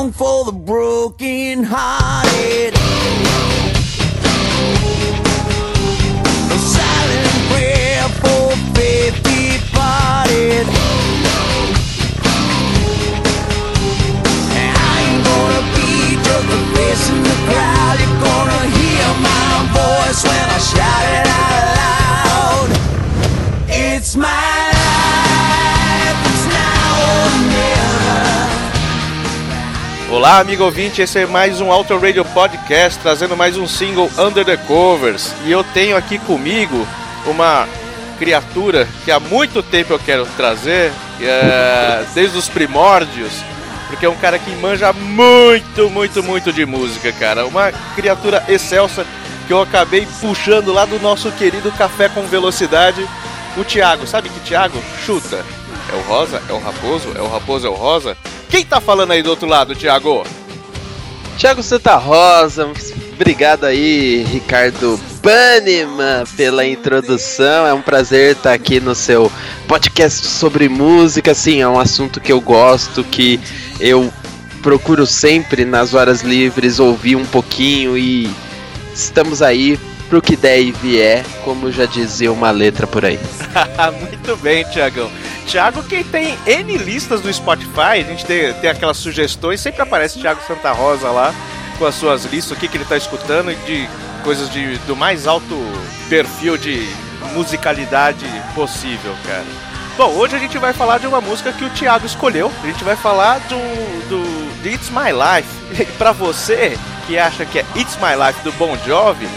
song for the broken hearted. A silent prayer for. I ain't gonna be just a face in the crowd. You're gonna hear my voice when I shout it out Olá, amigo ouvinte, esse é mais um Auto Radio Podcast, trazendo mais um single Under the Covers. E eu tenho aqui comigo uma criatura que há muito tempo eu quero trazer, é, desde os primórdios, porque é um cara que manja muito, muito, muito de música, cara. Uma criatura excelsa que eu acabei puxando lá do nosso querido Café com Velocidade, o Thiago. Sabe que Thiago? Chuta. É o Rosa? É o Raposo? É o Raposo? É o Rosa? Quem tá falando aí do outro lado, Thiago? Thiago Santa Rosa, obrigado aí, Ricardo Banniman, pela introdução. É um prazer estar aqui no seu podcast sobre música. Sim, é um assunto que eu gosto, que eu procuro sempre nas horas livres ouvir um pouquinho e estamos aí pro que der e vier, como já dizia uma letra por aí. Muito bem, Thiagão. Thiago que tem N listas do Spotify, a gente tem, tem aquelas sugestões, sempre aparece Thiago Santa Rosa lá com as suas listas, o que, que ele tá escutando e de coisas de, do mais alto perfil de musicalidade possível, cara. Bom, hoje a gente vai falar de uma música que o Thiago escolheu. A gente vai falar do, do It's My Life. E pra você que acha que é It's My Life do Bon Jovi,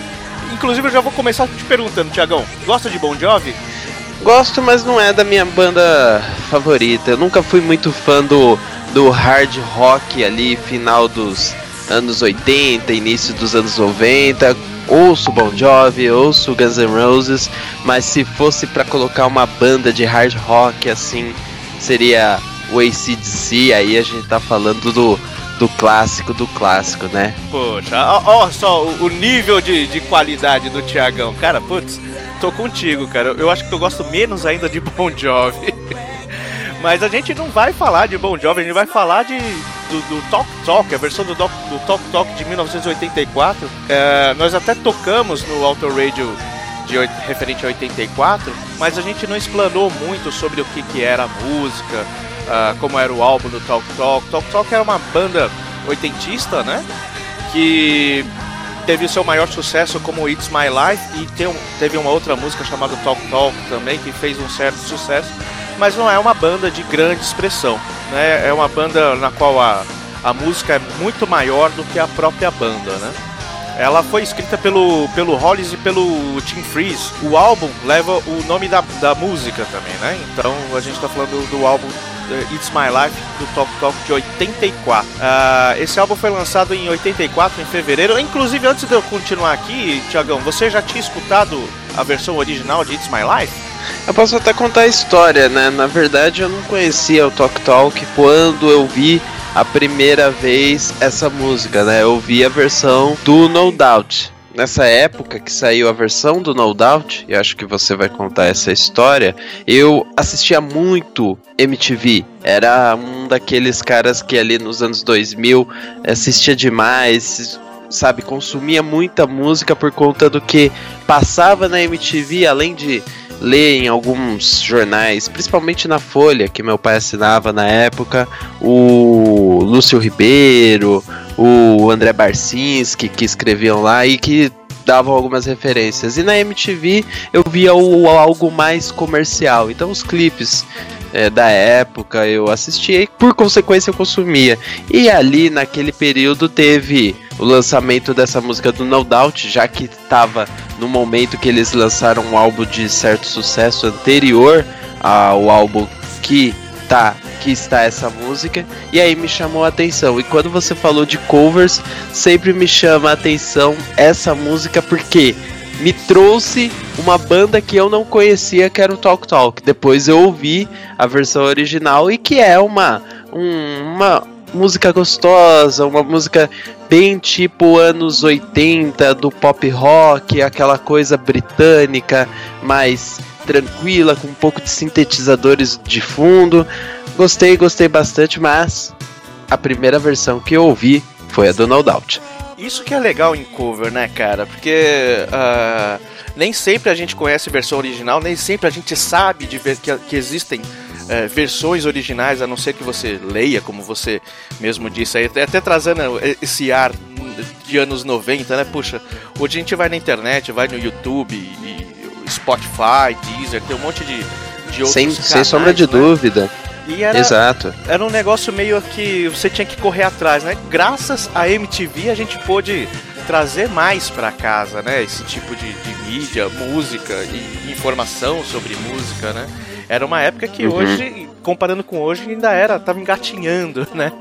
inclusive eu já vou começar te perguntando, Thiagão, gosta de Bon Jovi? Gosto, mas não é da minha banda favorita. Eu nunca fui muito fã do, do hard rock ali, final dos anos 80, início dos anos 90. Ouço Bon Jovi, ouço Guns N' Roses, mas se fosse para colocar uma banda de hard rock assim, seria o ACDC. Aí a gente tá falando do, do clássico do clássico, né? Poxa, ó, só o, o nível de, de qualidade do Thiagão. Cara, putz, tô contigo, cara. Eu acho que eu gosto menos ainda de Bon Jovi. Mas a gente não vai falar de Bon Jovi, a gente vai falar de, do, do Talk Talk, a versão do, do Talk Talk de 1984. É, nós até tocamos no Auto Radio de, referente a 84, mas a gente não explanou muito sobre o que, que era a música, uh, como era o álbum do Talk Talk. Talk Talk era uma banda oitentista, né? Que teve o seu maior sucesso como It's My Life e teve uma outra música chamada Talk Talk também que fez um certo sucesso, mas não é uma banda de grande expressão, né? É uma banda na qual a, a música é muito maior do que a própria banda, né? Ela foi escrita pelo, pelo Hollis e pelo Tim Freeze. O álbum leva o nome da, da música também, né? Então a gente está falando do, do álbum It's My Life do Talk Talk de 84. Uh, esse álbum foi lançado em 84, em fevereiro. Inclusive, antes de eu continuar aqui, Tiagão, você já tinha escutado a versão original de It's My Life? Eu posso até contar a história, né? Na verdade, eu não conhecia o Talk Talk quando eu vi a primeira vez essa música, né? Eu vi a versão do No Doubt nessa época que saiu a versão do No Doubt, e acho que você vai contar essa história, eu assistia muito MTV. Era um daqueles caras que ali nos anos 2000 assistia demais, sabe, consumia muita música por conta do que passava na MTV, além de ler em alguns jornais, principalmente na Folha, que meu pai assinava na época, o Lúcio Ribeiro, o André Barcinski, que escreviam lá e que davam algumas referências. E na MTV eu via o, algo mais comercial. Então os clipes é, da época eu assistia e por consequência eu consumia. E ali naquele período teve o lançamento dessa música do No Doubt, já que estava no momento que eles lançaram um álbum de certo sucesso anterior ao álbum que tá que está essa música e aí me chamou a atenção. E quando você falou de covers, sempre me chama a atenção essa música porque me trouxe uma banda que eu não conhecia, que era o Talk Talk. Depois eu ouvi a versão original e que é uma um, uma música gostosa, uma música bem tipo anos 80 do pop rock, aquela coisa britânica, mais tranquila, com um pouco de sintetizadores de fundo. Gostei, gostei bastante, mas a primeira versão que eu ouvi foi a do No Doubt. Isso que é legal em cover, né, cara? Porque uh, nem sempre a gente conhece a versão original, nem sempre a gente sabe de ver que, que existem uh, versões originais, a não ser que você leia, como você mesmo disse aí, até trazendo esse ar de anos 90, né? Puxa, hoje a gente vai na internet, vai no YouTube, e Spotify, Deezer, tem um monte de, de outros sem, canais, sem sombra de né? dúvida. E era, Exato. Era um negócio meio que você tinha que correr atrás, né? Graças à MTV a gente pôde trazer mais para casa, né? Esse tipo de, de, mídia, música e informação sobre música, né? Era uma época que uhum. hoje, comparando com hoje, ainda era, tava engatinhando, né?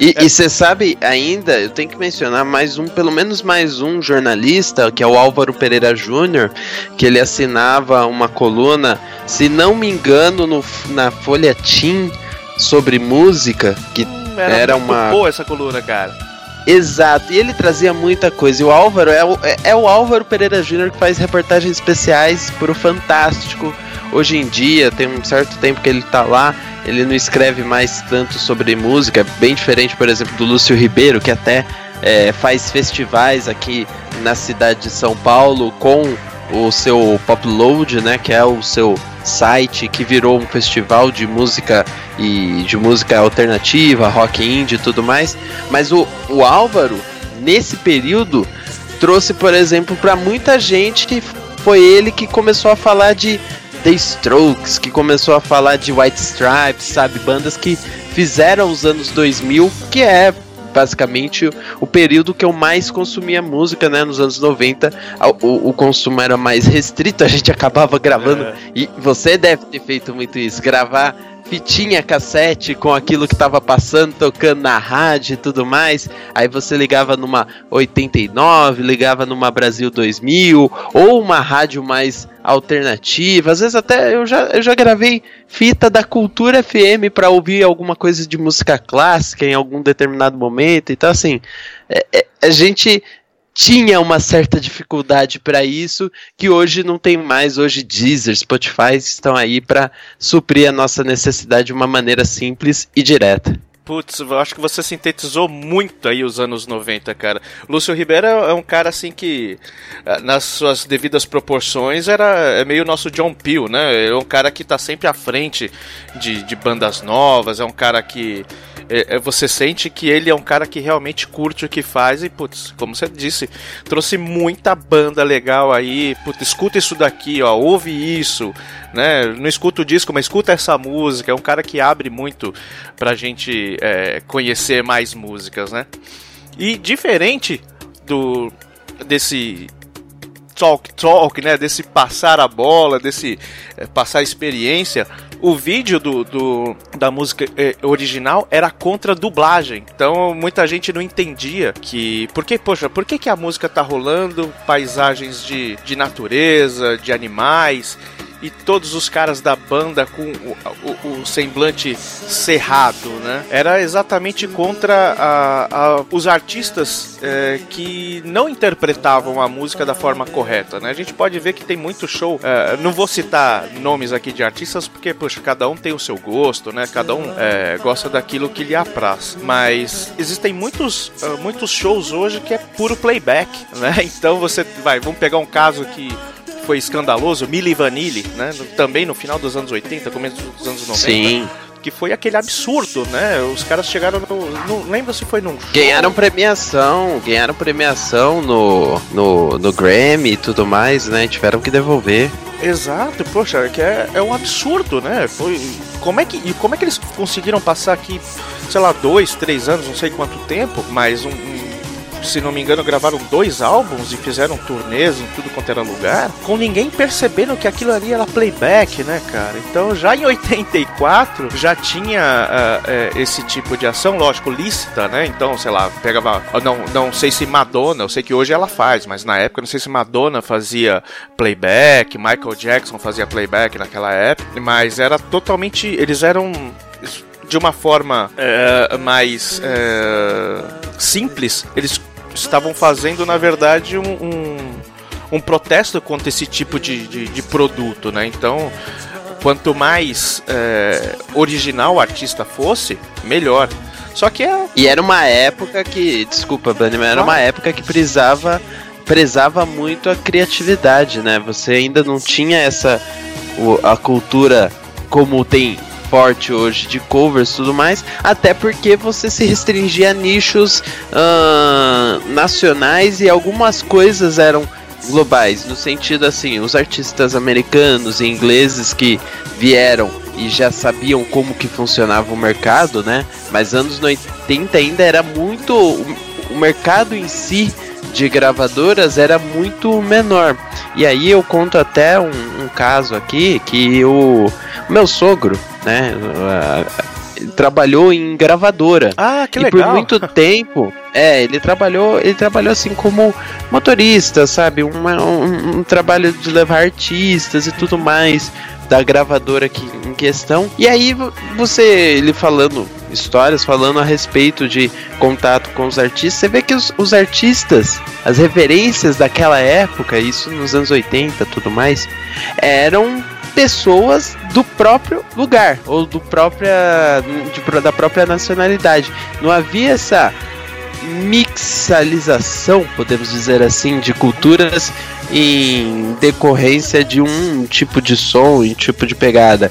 E você é. sabe ainda, eu tenho que mencionar mais um, pelo menos mais um jornalista, que é o Álvaro Pereira Júnior, que ele assinava uma coluna, se não me engano, no, na Folha Team sobre música, que hum, era, era uma boa essa coluna, cara. Exato, e ele trazia muita coisa. E o Álvaro é o, é, é o Álvaro Pereira Júnior que faz reportagens especiais pro Fantástico. Hoje em dia, tem um certo tempo que ele tá lá ele não escreve mais tanto sobre música, bem diferente, por exemplo, do Lúcio Ribeiro, que até é, faz festivais aqui na cidade de São Paulo com o seu Popload, né, que é o seu site que virou um festival de música e de música alternativa, rock indie e tudo mais. Mas o, o Álvaro, nesse período, trouxe, por exemplo, para muita gente que foi ele que começou a falar de The Strokes, que começou a falar de White Stripes, sabe? Bandas que fizeram os anos 2000, que é basicamente o período que eu mais consumia música, né? Nos anos 90, o, o consumo era mais restrito, a gente acabava gravando. É. E você deve ter feito muito isso, gravar fitinha cassete com aquilo que estava passando, tocando na rádio e tudo mais. Aí você ligava numa 89, ligava numa Brasil 2000 ou uma rádio mais alternativa. Às vezes até eu já, eu já gravei fita da Cultura FM para ouvir alguma coisa de música clássica em algum determinado momento. Então assim, é, é, a gente tinha uma certa dificuldade para isso, que hoje não tem mais. Hoje Deezer, Spotify estão aí para suprir a nossa necessidade de uma maneira simples e direta. Putz, eu acho que você sintetizou muito aí os anos 90, cara. Lúcio Ribeiro é um cara assim que, eh, nas suas devidas proporções, era é meio nosso John Peel, né? É um cara que tá sempre à frente de, de bandas novas, é um cara que é, é, você sente que ele é um cara que realmente curte o que faz e, putz, como você disse, trouxe muita banda legal aí. Putz, escuta isso daqui, ó, ouve isso, né? Não escuta o disco, mas escuta essa música. É um cara que abre muito pra gente é, conhecer mais músicas, né? E diferente do desse talk talk, né, desse passar a bola, desse é, passar experiência, o vídeo do, do da música é, original era contra dublagem. Então muita gente não entendia que. Porque, poxa, por que, que a música tá rolando paisagens de, de natureza, de animais? E todos os caras da banda com o, o, o semblante cerrado, né? Era exatamente contra a, a, os artistas é, que não interpretavam a música da forma correta, né? A gente pode ver que tem muito show. É, não vou citar nomes aqui de artistas porque, poxa, cada um tem o seu gosto, né? Cada um é, gosta daquilo que lhe apraz. Mas existem muitos, uh, muitos shows hoje que é puro playback, né? Então você vai, vamos pegar um caso que foi escandaloso, Milli Vanilli, né? Também no final dos anos 80, começo dos anos 90. Sim que foi aquele absurdo, né? Os caras chegaram no. Não lembro se foi num. Show. Ganharam premiação, ganharam premiação no, no, no Grammy e tudo mais, né? Tiveram que devolver. Exato, poxa, que é, é um absurdo, né? Foi, como é que, e como é que eles conseguiram passar aqui, sei lá, dois, três anos, não sei quanto tempo, mas um, um se não me engano, gravaram dois álbuns e fizeram turnês em tudo quanto era lugar, com ninguém percebendo que aquilo ali era playback, né, cara? Então já em 84 já tinha uh, uh, esse tipo de ação, lógico, lícita, né? Então, sei lá, pegava. Não, não sei se Madonna, eu sei que hoje ela faz, mas na época não sei se Madonna fazia playback, Michael Jackson fazia playback naquela época, mas era totalmente. Eles eram de uma forma é, mais é, simples, eles estavam fazendo, na verdade, um, um, um protesto contra esse tipo de, de, de, produto, né? Então, quanto mais é, original o artista fosse, melhor. Só que é. E era uma época que, desculpa, Bunny, mas era uma época que precisava prezava muito a criatividade, né? Você ainda não tinha essa o, a cultura como tem forte hoje de covers e tudo mais, até porque você se restringia a nichos uh, nacionais e algumas coisas eram globais, no sentido assim, os artistas americanos e ingleses que vieram e já sabiam como que funcionava o mercado, né? Mas anos 80 ainda era muito o mercado em si de gravadoras era muito menor. E aí eu conto até um, um caso aqui que o meu sogro, né, trabalhou em gravadora. Ah, que e legal. por muito tempo, é, ele trabalhou, ele trabalhou assim como motorista, sabe, uma, um, um trabalho de levar artistas e tudo mais da gravadora aqui em questão. E aí você, ele falando histórias, falando a respeito de contato com os artistas, você vê que os, os artistas, as referências daquela época, isso nos anos 80 tudo mais, eram pessoas do próprio lugar ou do própria de, da própria nacionalidade. Não havia essa mixalização, podemos dizer assim, de culturas em decorrência de um tipo de som e tipo de pegada.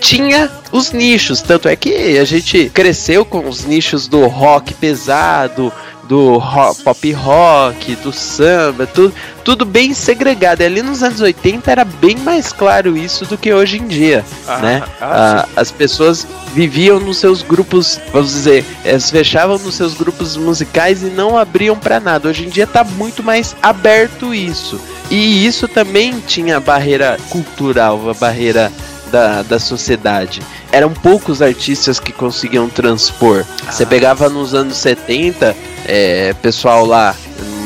Tinha os nichos, tanto é que a gente cresceu com os nichos do rock pesado, do rock, pop rock, do samba, tudo, tudo bem segregado. E ali nos anos 80 era bem mais claro isso do que hoje em dia, ah, né? Ah, ah, as pessoas viviam nos seus grupos, vamos dizer, eles fechavam nos seus grupos musicais e não abriam para nada. Hoje em dia tá muito mais aberto isso. E isso também tinha barreira cultural, a barreira da, da sociedade. Eram poucos artistas que conseguiam transpor. Ah. Você pegava nos anos 70, é, pessoal lá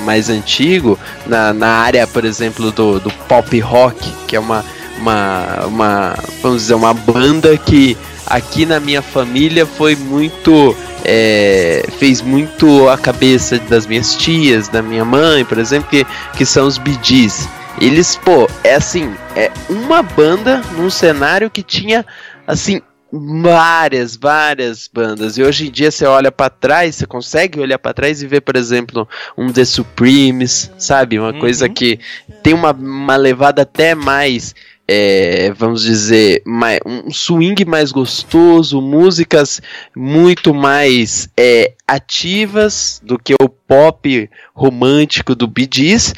mais antigo, na, na área, por exemplo, do, do pop rock, que é uma, uma, uma, vamos dizer, uma banda que aqui na minha família foi muito. É, fez muito a cabeça das minhas tias, da minha mãe, por exemplo, que, que são os Bee Gees. Eles, pô, é assim, é uma banda num cenário que tinha, assim, várias, várias bandas. E hoje em dia você olha para trás, você consegue olhar para trás e ver, por exemplo, um The Supremes, sabe? Uma uhum. coisa que tem uma, uma levada até mais. É, vamos dizer, mais, um swing mais gostoso, músicas muito mais é, ativas do que o pop romântico do Bee Gees,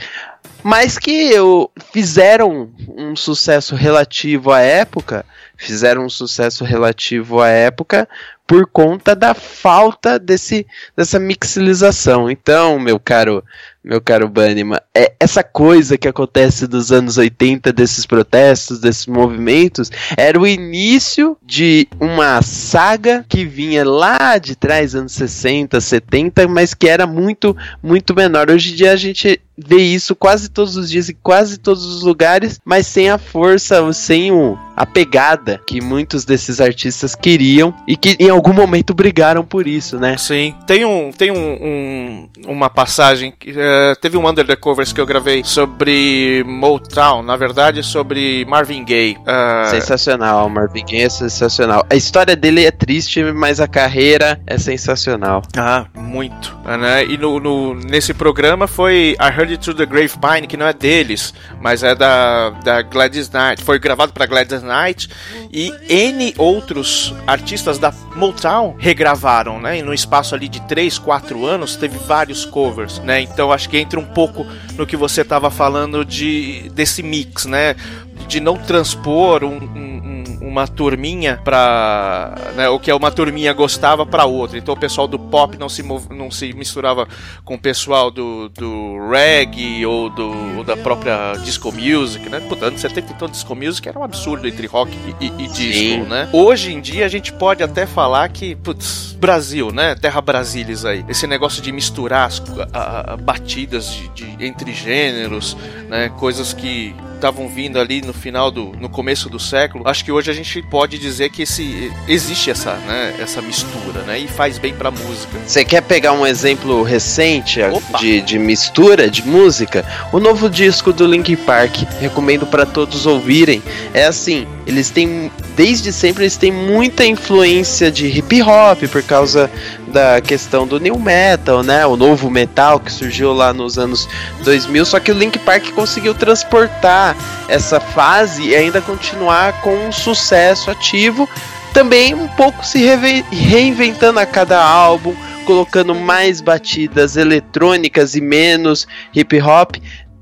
mas que eu, fizeram um sucesso relativo à época, fizeram um sucesso relativo à época por conta da falta desse, dessa mixilização. Então, meu caro meu caro Banniman, é essa coisa que acontece dos anos 80, desses protestos, desses movimentos, era o início de uma saga que vinha lá de trás, anos 60, 70, mas que era muito, muito menor. Hoje em dia a gente vê isso quase todos os dias em quase todos os lugares, mas sem a força, sem o, a pegada que muitos desses artistas queriam e que em algum momento brigaram por isso, né? Sim. Tem um, tem um, um uma passagem que é, eh, teve um Under the Covers que eu gravei sobre Motown, na verdade sobre Marvin Gaye. Uh... Sensacional, Marvin Gaye é sensacional. A história dele é triste, mas a carreira é sensacional. Ah, muito. Né? E no, no, nesse programa foi I Heard It Through the Gravepine, que não é deles, mas é da, da Gladys Knight. Foi gravado para Gladys Knight e N outros artistas da Motown regravaram, né? E no espaço ali de 3, 4 anos teve vários covers, né? Então acho que entra um pouco no que você estava falando de desse mix, né? De não transpor um, um, uma turminha para né, o que uma turminha gostava para outra. Então o pessoal do pop não se, não se misturava com o pessoal do, do reggae ou, do, ou da própria disco music, né? Puta, anos 70 então disco music era um absurdo entre rock e, e, e disco, né? Hoje em dia a gente pode até falar que, putz, Brasil, né? Terra Brasilis aí. Esse negócio de misturar as a, a, batidas de, de, entre gêneros, né? Coisas que estavam vindo ali no final do no começo do século. Acho que hoje a gente pode dizer que esse existe essa, né, essa mistura, né, e faz bem para música. Você quer pegar um exemplo recente de, de mistura de música? O novo disco do Linkin Park, recomendo para todos ouvirem. É assim, eles têm desde sempre eles têm muita influência de hip hop por causa da questão do new metal, né? O novo metal que surgiu lá nos anos 2000, só que o Link Park conseguiu transportar essa fase e ainda continuar com um sucesso ativo, também um pouco se reinventando a cada álbum, colocando mais batidas eletrônicas e menos hip hop.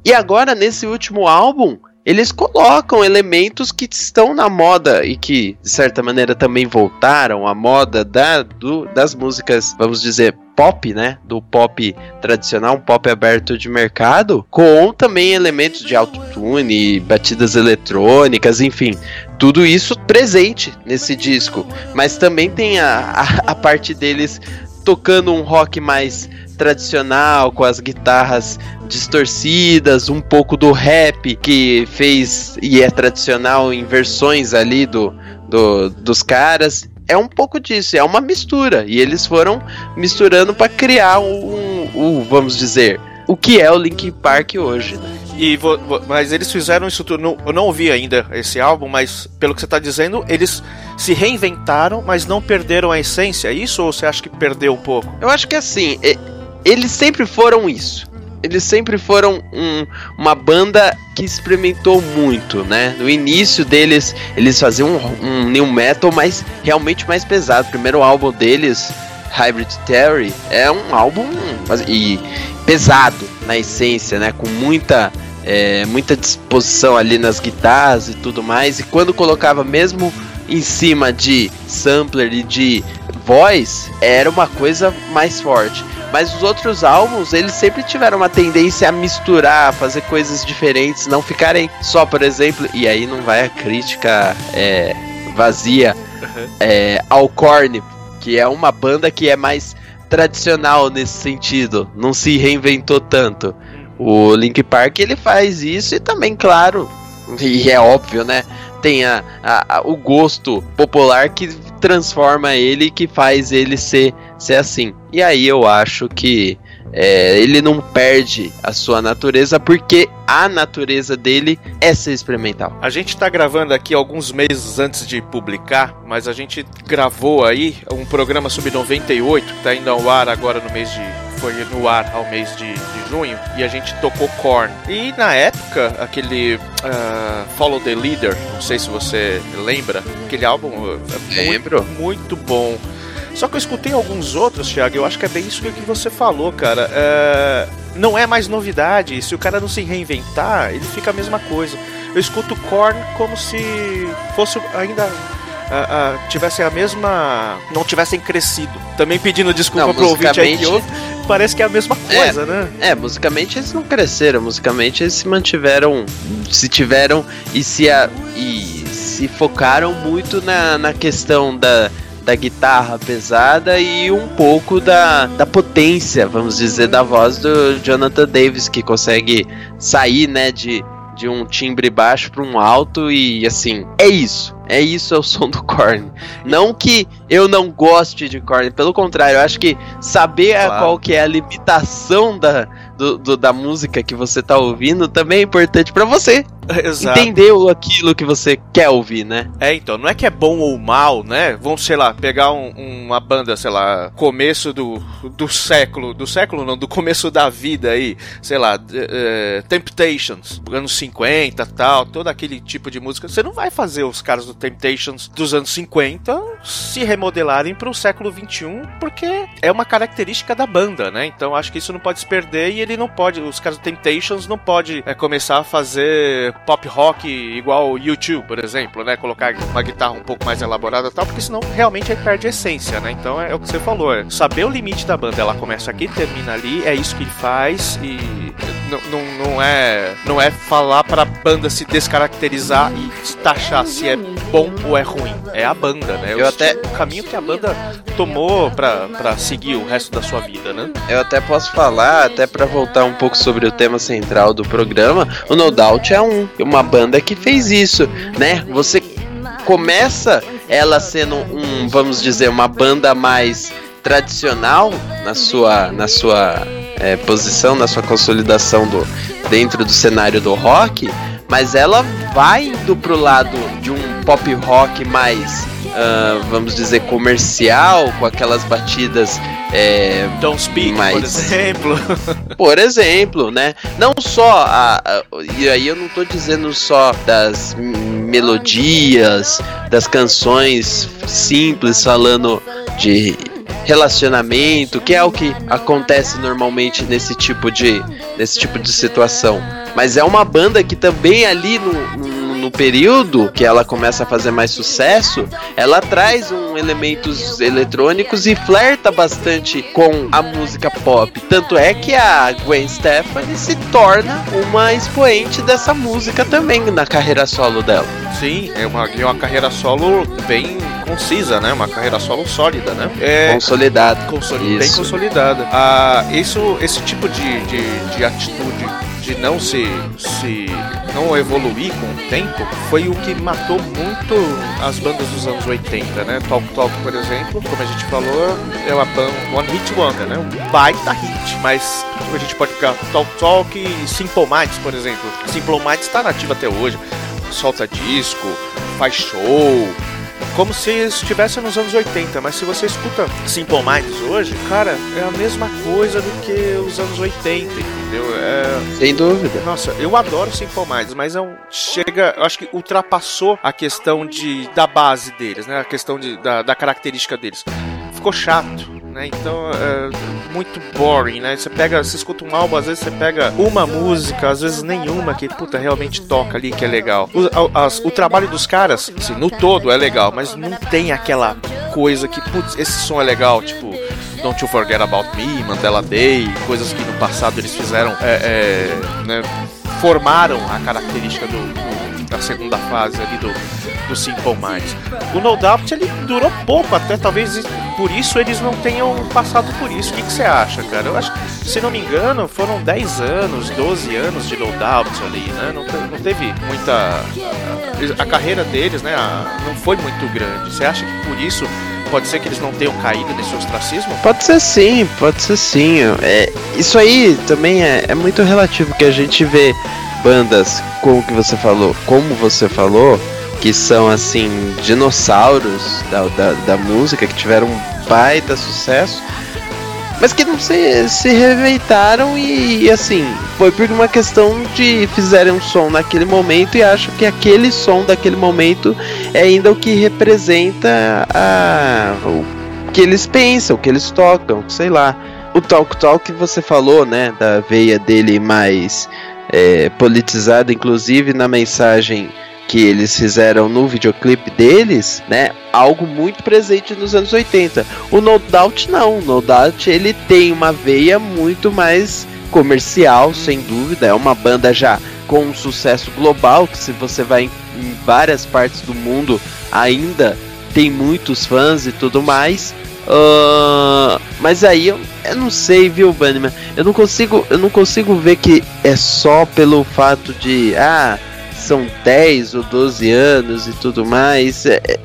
E agora nesse último álbum, eles colocam elementos que estão na moda e que, de certa maneira, também voltaram à moda da, do, das músicas, vamos dizer, pop, né? Do pop tradicional, um pop aberto de mercado, com também elementos de autotune, batidas eletrônicas, enfim. Tudo isso presente nesse disco. Mas também tem a, a, a parte deles tocando um rock mais tradicional, com as guitarras distorcidas, um pouco do rap que fez e é tradicional em versões ali do, do dos caras. É um pouco disso, é uma mistura. E eles foram misturando para criar um, um, vamos dizer, o que é o Linkin Park hoje, né? E mas eles fizeram isso tudo. Eu não ouvi ainda esse álbum, mas pelo que você está dizendo, eles se reinventaram, mas não perderam a essência. É isso ou você acha que perdeu um pouco? Eu acho que assim, eles sempre foram isso. Eles sempre foram um, uma banda que experimentou muito, né? No início deles, eles faziam um, um new metal, mas realmente mais pesado. O primeiro álbum deles, Hybrid Theory, é um álbum e pesado na essência, né? Com muita é, muita disposição ali nas guitarras e tudo mais. E quando colocava mesmo em cima de sampler e de voz, era uma coisa mais forte. Mas os outros álbuns, eles sempre tiveram uma tendência a misturar, a fazer coisas diferentes, não ficarem só, por exemplo, e aí não vai a crítica é, vazia uhum. é, ao Korn, que é uma banda que é mais tradicional nesse sentido, não se reinventou tanto. O Link Park ele faz isso e também, claro, e é óbvio, né? Tem a, a, a, o gosto popular que transforma ele, que faz ele ser, ser assim. E aí eu acho que é, ele não perde a sua natureza porque a natureza dele é ser experimental. A gente está gravando aqui alguns meses antes de publicar, mas a gente gravou aí um programa sobre 98 que está indo ao ar agora no mês de foi no ar ao mês de, de junho e a gente tocou Korn. E na época, aquele uh, Follow the Leader, não sei se você lembra, aquele álbum é Lembro. Muito, muito bom. Só que eu escutei alguns outros, Thiago, eu acho que é bem isso que você falou, cara. É... Não é mais novidade, se o cara não se reinventar, ele fica a mesma coisa. Eu escuto Korn como se fosse ainda uh, uh, tivessem a mesma. não tivessem crescido. Também pedindo desculpa não, pro ouvinte aí que ouve, parece que é a mesma coisa, é, né? É, musicamente eles não cresceram, musicamente eles se mantiveram, se tiveram e se, a, e se focaram muito na, na questão da da guitarra pesada e um pouco da, da potência, vamos dizer, da voz do Jonathan Davis, que consegue sair, né, de, de um timbre baixo para um alto e assim, é isso. É isso é o som do Korn. Não que eu não goste de Korn, pelo contrário, eu acho que saber claro. qual que é a limitação da, do, do, da música que você tá ouvindo também é importante para você. Exato. Entender aquilo que você quer ouvir, né? É, então, não é que é bom ou mal, né? Vamos, sei lá, pegar um, uma banda, sei lá, começo do, do século, do século não, do começo da vida aí, sei lá, uh, Temptations, anos 50 tal, todo aquele tipo de música. Você não vai fazer os caras do Temptations dos anos 50 se remodelarem para o século 21, porque é uma característica da banda, né? Então acho que isso não pode se perder e ele não pode, os caras do Temptations não pode é, começar a fazer pop rock igual o YouTube, por exemplo, né? Colocar uma guitarra um pouco mais elaborada e tal, porque senão realmente ele perde a essência, né? Então é o que você falou, é saber o limite da banda. Ela começa aqui, termina ali, é isso que ele faz e não, não, não é não é falar pra banda se descaracterizar e taxar se é bom ou é ruim. É a banda, né? Eu o até o caminho que a banda tomou pra, pra seguir o resto da sua vida, né? Eu até posso falar, até para voltar um pouco sobre o tema central do programa, o No Doubt é um, uma banda que fez isso, né? Você começa ela sendo um, vamos dizer, uma banda mais tradicional na sua na sua é, posição, na sua consolidação do, dentro do cenário do rock, mas ela vai indo pro lado de um pop rock mais, uh, vamos dizer, comercial, com aquelas batidas. É, Don't Speak, Mas- por exemplo. por exemplo, né? Não só a, a- e aí eu não tô dizendo só das melodias, das canções simples falando de relacionamento, que é o que acontece normalmente nesse tipo de nesse tipo de situação. Mas é uma banda que também ali no, no, no período que ela começa a fazer mais sucesso, ela traz um elementos eletrônicos e flerta bastante com a música pop. Tanto é que a Gwen Stefani se torna uma expoente dessa música também na carreira solo dela. Sim, é uma, é uma carreira solo bem concisa, né? Uma carreira solo sólida, né? É, Consolidada. consoli- bem Isso. consolidada. Ah, isso, esse tipo de, de, de atitude de não se, se não evoluir com o tempo foi o que matou muito as bandas dos anos 80, né? Talk Talk, por exemplo, como a gente falou, é uma One Hit Wonder, né? Um baita hit, mas a gente pode ficar Talk Talk e Simple Minds, por exemplo. Simple Minds está nativa até hoje, solta disco, faz show, como se estivesse nos anos 80, mas se você escuta Simple Minds hoje, cara, é a mesma coisa do que os anos 80, entendeu? É, Sem dúvida. nossa, eu adoro Simple Minds, mas é um, chega, eu acho que ultrapassou a questão de, da base deles, né? A questão de, da, da característica deles. Ficou chato, né? Então, é muito boring, né? Você pega, você escuta um álbum, às vezes você pega uma música, às vezes nenhuma que, puta, realmente toca ali, que é legal. O, as- o trabalho dos caras, assim, no todo é legal, mas não tem aquela coisa que, putz, esse som é legal, tipo... Don't You Forget About Me, Mandela Day, coisas que no passado eles fizeram, é, é, né, formaram a característica do, do- da segunda fase ali do, do Simple Minds. O No Doubt ele durou pouco, até talvez por isso eles não tenham passado por isso. O que, você acha, cara? Eu acho se não me engano, foram 10 anos, 12 anos de No Doubt ali, né? Não, não teve muita. A, carreira deles, né? não foi muito grande. Você acha que por isso pode ser que eles não tenham caído nesse ostracismo? Pode ser sim, pode ser sim. É, isso aí também é, é muito relativo, que a gente vê bandas como que você falou, como você falou, que são assim, dinossauros da, da, da música, que tiveram um baita sucesso, mas que não se, se reinventaram e, e, assim, foi por uma questão de fizerem um som naquele momento e acham que aquele som daquele momento é ainda o que representa a, o que eles pensam, o que eles tocam, sei lá. O Talk Talk que você falou, né, da veia dele mais é, politizada, inclusive na mensagem que eles fizeram no videoclipe deles, né, algo muito presente nos anos 80. O No Doubt não, o No Doubt ele tem uma veia muito mais comercial, sem dúvida, é uma banda já com um sucesso global, que se você vai em, várias partes do mundo ainda tem muitos fãs e tudo mais. Ah, mas aí eu, eu não sei, viu, Bunnyman? Eu não consigo, eu não consigo ver que é só pelo fato de ah, são 10 ou 12 anos e tudo mais. É- é-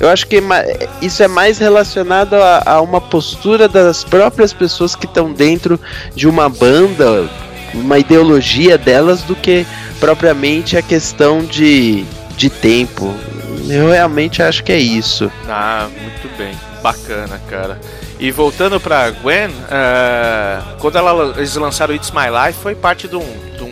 eu acho que ma- isso é mais relacionado a, a uma postura das próprias pessoas que estão dentro de uma banda, uma ideologia delas, do que propriamente a questão de, de tempo. Eu realmente acho que é isso. Ah, muito bem. Bacana, cara. E voltando pra Gwen, ah, quando ela, eles lançaram It's My Life, foi parte de, um, de, um-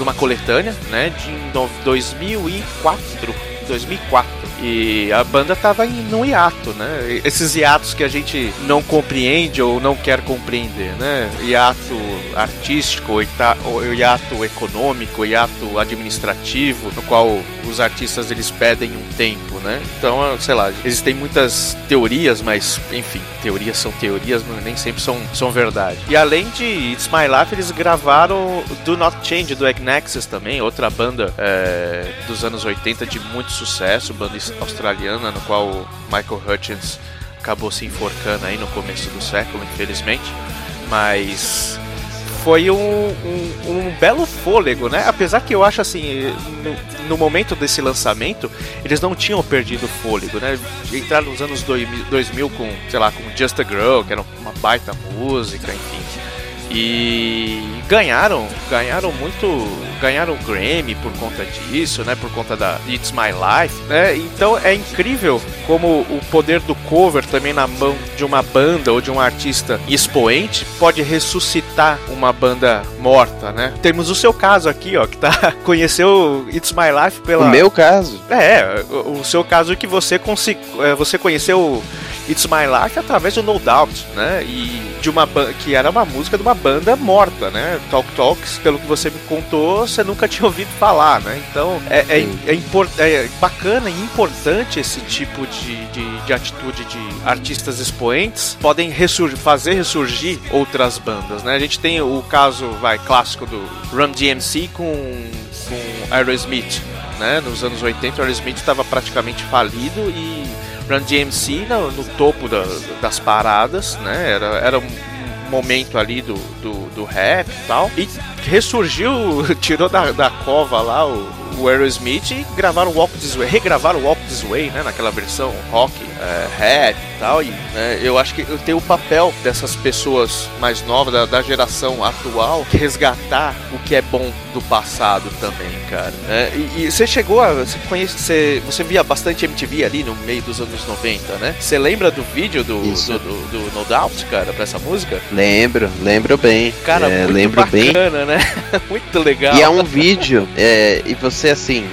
de uma coletânea, né? De no- 2004. 2004. E a banda tava em um hiato, né? Esses hiatos que a gente não compreende ou não quer compreender, né? Hiato artístico, hiato econômico, hiato administrativo, no qual os artistas eles pedem um tempo, né? Então, sei lá, existem muitas teorias, mas enfim, teorias são teorias, nem sempre são, são verdade. E além de It's My Life, eles gravaram Do Not Change do Nexus também, outra banda é, dos anos 80 de muito sucesso, banda australiana, no qual o Michael Hutchins acabou se enforcando aí no começo do século, infelizmente. Mas foi um, um, um belo fôlego, né? Apesar que eu acho assim, no, no momento desse lançamento, eles não tinham perdido fôlego, né? Entraram nos anos 2000, 2000 com, sei lá, com Just a Girl, que era uma baita música, enfim. E ganharam, ganharam muito, ganharam Grammy por conta disso, né? Por conta da It's My Life, né? Então é incrível como o poder do cover também na mão de uma banda ou de um artista expoente pode ressuscitar uma banda morta, né? Temos o seu caso aqui, ó, que tá conheceu It's My Life pela O meu caso. É, o, o seu caso é que você consi... é, você conheceu It's My Life através do No Doubt, né? E de uma que era uma música de uma banda morta, né? Talk Talks, pelo que você me contou, você nunca tinha ouvido falar, né? Então é, é, é, é bacana e importante esse tipo de, de, de atitude de artistas expoentes podem ressur- fazer ressurgir outras bandas, né? A gente tem o caso, vai, clássico do Run DMC com, com Aerosmith, né? Nos anos 80, o Aerosmith estava praticamente falido e Run DMC no, no topo da- das paradas, né? Era, era um momento ali do, do, do rap e tal. E ressurgiu, tirou da, da cova lá o, o Aerosmith e gravaram Walk This Way, regravaram Walk This Way, né? Naquela versão rock, é, rap e tal. E né, eu acho que eu tenho o papel dessas pessoas mais novas, da, da geração atual, resgatar o que é bom do passado também, cara. né? e, e você chegou a. Você, conhece, você, você via bastante MTV ali no meio dos anos 90, né? Você lembra do vídeo do, do, do, do No Doubt, cara, pra essa música? Lembro, lembro bem. Cara, É, muito lembro bem. bacana, né? muito legal. E é um vídeo, é, e você assim,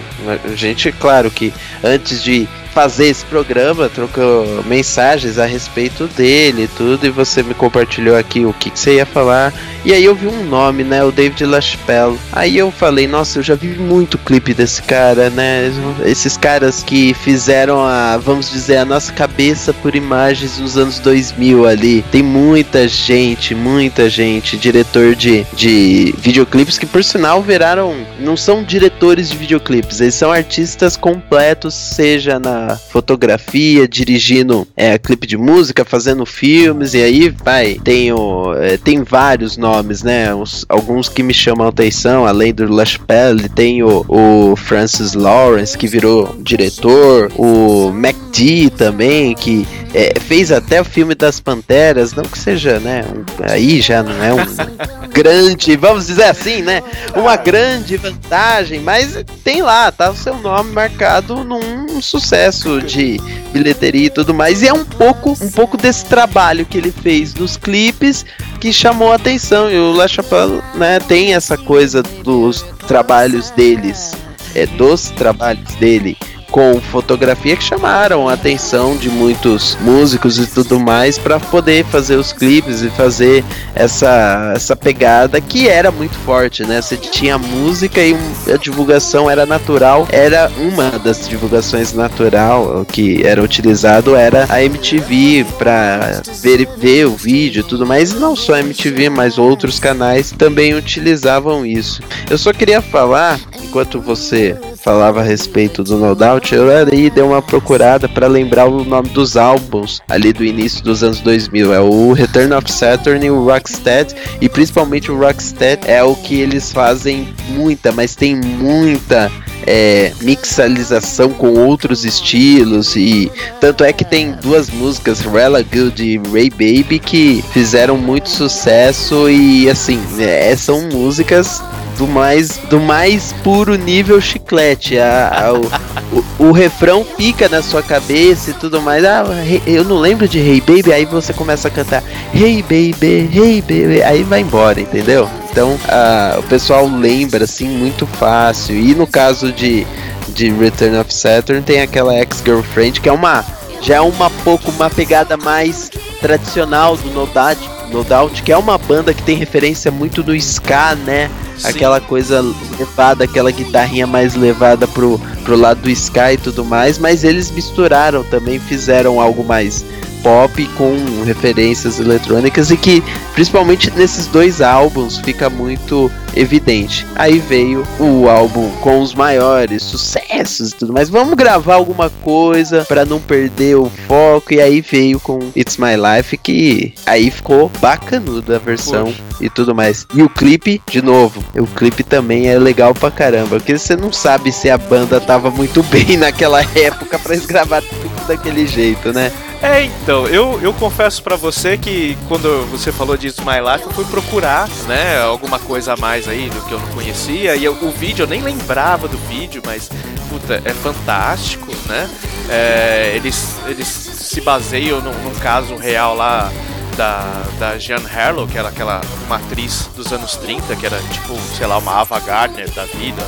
a gente, claro que antes de fazer esse programa, trocou mensagens a respeito dele e tudo, e você me compartilhou aqui o que, que você ia falar. E aí eu vi um nome, né? O David LaChapelle. Aí eu falei, nossa, eu já vi muito clipe desse cara, né? Esses caras que fizeram a, vamos dizer, a nossa cabeça por imagens nos anos 2000 ali. Tem muita gente, muita gente, diretor de, de videoclipes que por sinal viraram, não são diretores de videoclipes, eles são artistas completos, seja na fotografia, dirigindo é, clipe de música, fazendo filmes, e aí vai, tem, o, é, tem vários nomes, né? Os- alguns que me chamam a atenção, além do LaChapelle, tem o, o Francis Lawrence, que virou diretor, o MacD também, que é, fez até o filme das Panteras, não que seja, né? um- aí já não é um grande, vamos dizer assim, né? Uma grande vantagem, mas tem lá, tá o seu nome marcado num sucesso de bilheteria e tudo mais. E é um pouco, um pouco desse trabalho que ele fez nos clipes que chamou a atenção. E o La Chapelle, né, tem essa coisa dos trabalhos deles, é, dos trabalhos dele com fotografia que chamaram a atenção de muitos músicos e tudo mais para poder fazer os clipes e fazer essa, essa pegada que era muito forte, né? Você tinha música e a divulgação era natural, era uma das divulgações natural que era utilizado era a MTV para ver, ver o vídeo e tudo mais, e não só a MTV, mas outros canais também utilizavam isso. Eu só queria falar, enquanto você falava a respeito do No Doubt, eu ali dei uma procurada para lembrar o nome dos álbuns ali do início dos anos 2000. É o Return of Saturn e o Rocksteady, e principalmente o Rocksteady é o que eles fazem muita, mas tem muita é, mixalização com outros estilos e tanto é que tem duas músicas, Rella Good e Ray Baby, que fizeram muito sucesso e assim, é, são músicas do mais do mais puro nível chiclete. A, a- o, o, o refrão fica na sua cabeça e tudo mais. Ah, eu não lembro de Hey Baby, aí você começa a cantar Hey Baby, Hey Baby, aí vai embora, entendeu? Então ah, o pessoal lembra assim muito fácil. E no caso de, de Return of Saturn tem aquela ex-girlfriend que é uma já é uma pouco uma pegada mais tradicional do No Doubt, no Doubt, que é uma banda que tem referência muito no ska, né? Sim. Aquela coisa levada, aquela guitarrinha mais levada pro, pro lado do ska e tudo mais, mas eles misturaram também, fizeram algo mais pop com referências eletrônicas e que principalmente nesses dois álbuns fica muito evidente. Aí veio o álbum com os maiores sucessos e tudo mais. Vamos gravar alguma coisa para não perder o foco e aí veio com It's My Life que aí ficou bacanuda a versão Poxa. e tudo mais. E o clipe, de novo, o clipe também é legal pra caramba, porque você não sabe se a banda tava muito bem naquela época pra eles gravar tudo daquele jeito, né? É, então, eu, eu confesso para você que quando você falou de My Life, eu fui procurar, né, alguma coisa a mais aí do que eu não conhecia. E eu, o vídeo, eu nem lembrava do vídeo, mas, puta, é fantástico, né? É, eles, eles se baseiam num, num caso real lá da, da Jean Harlow, que era aquela uma atriz dos anos 30, que era tipo, sei lá, uma Ava Gardner da vida.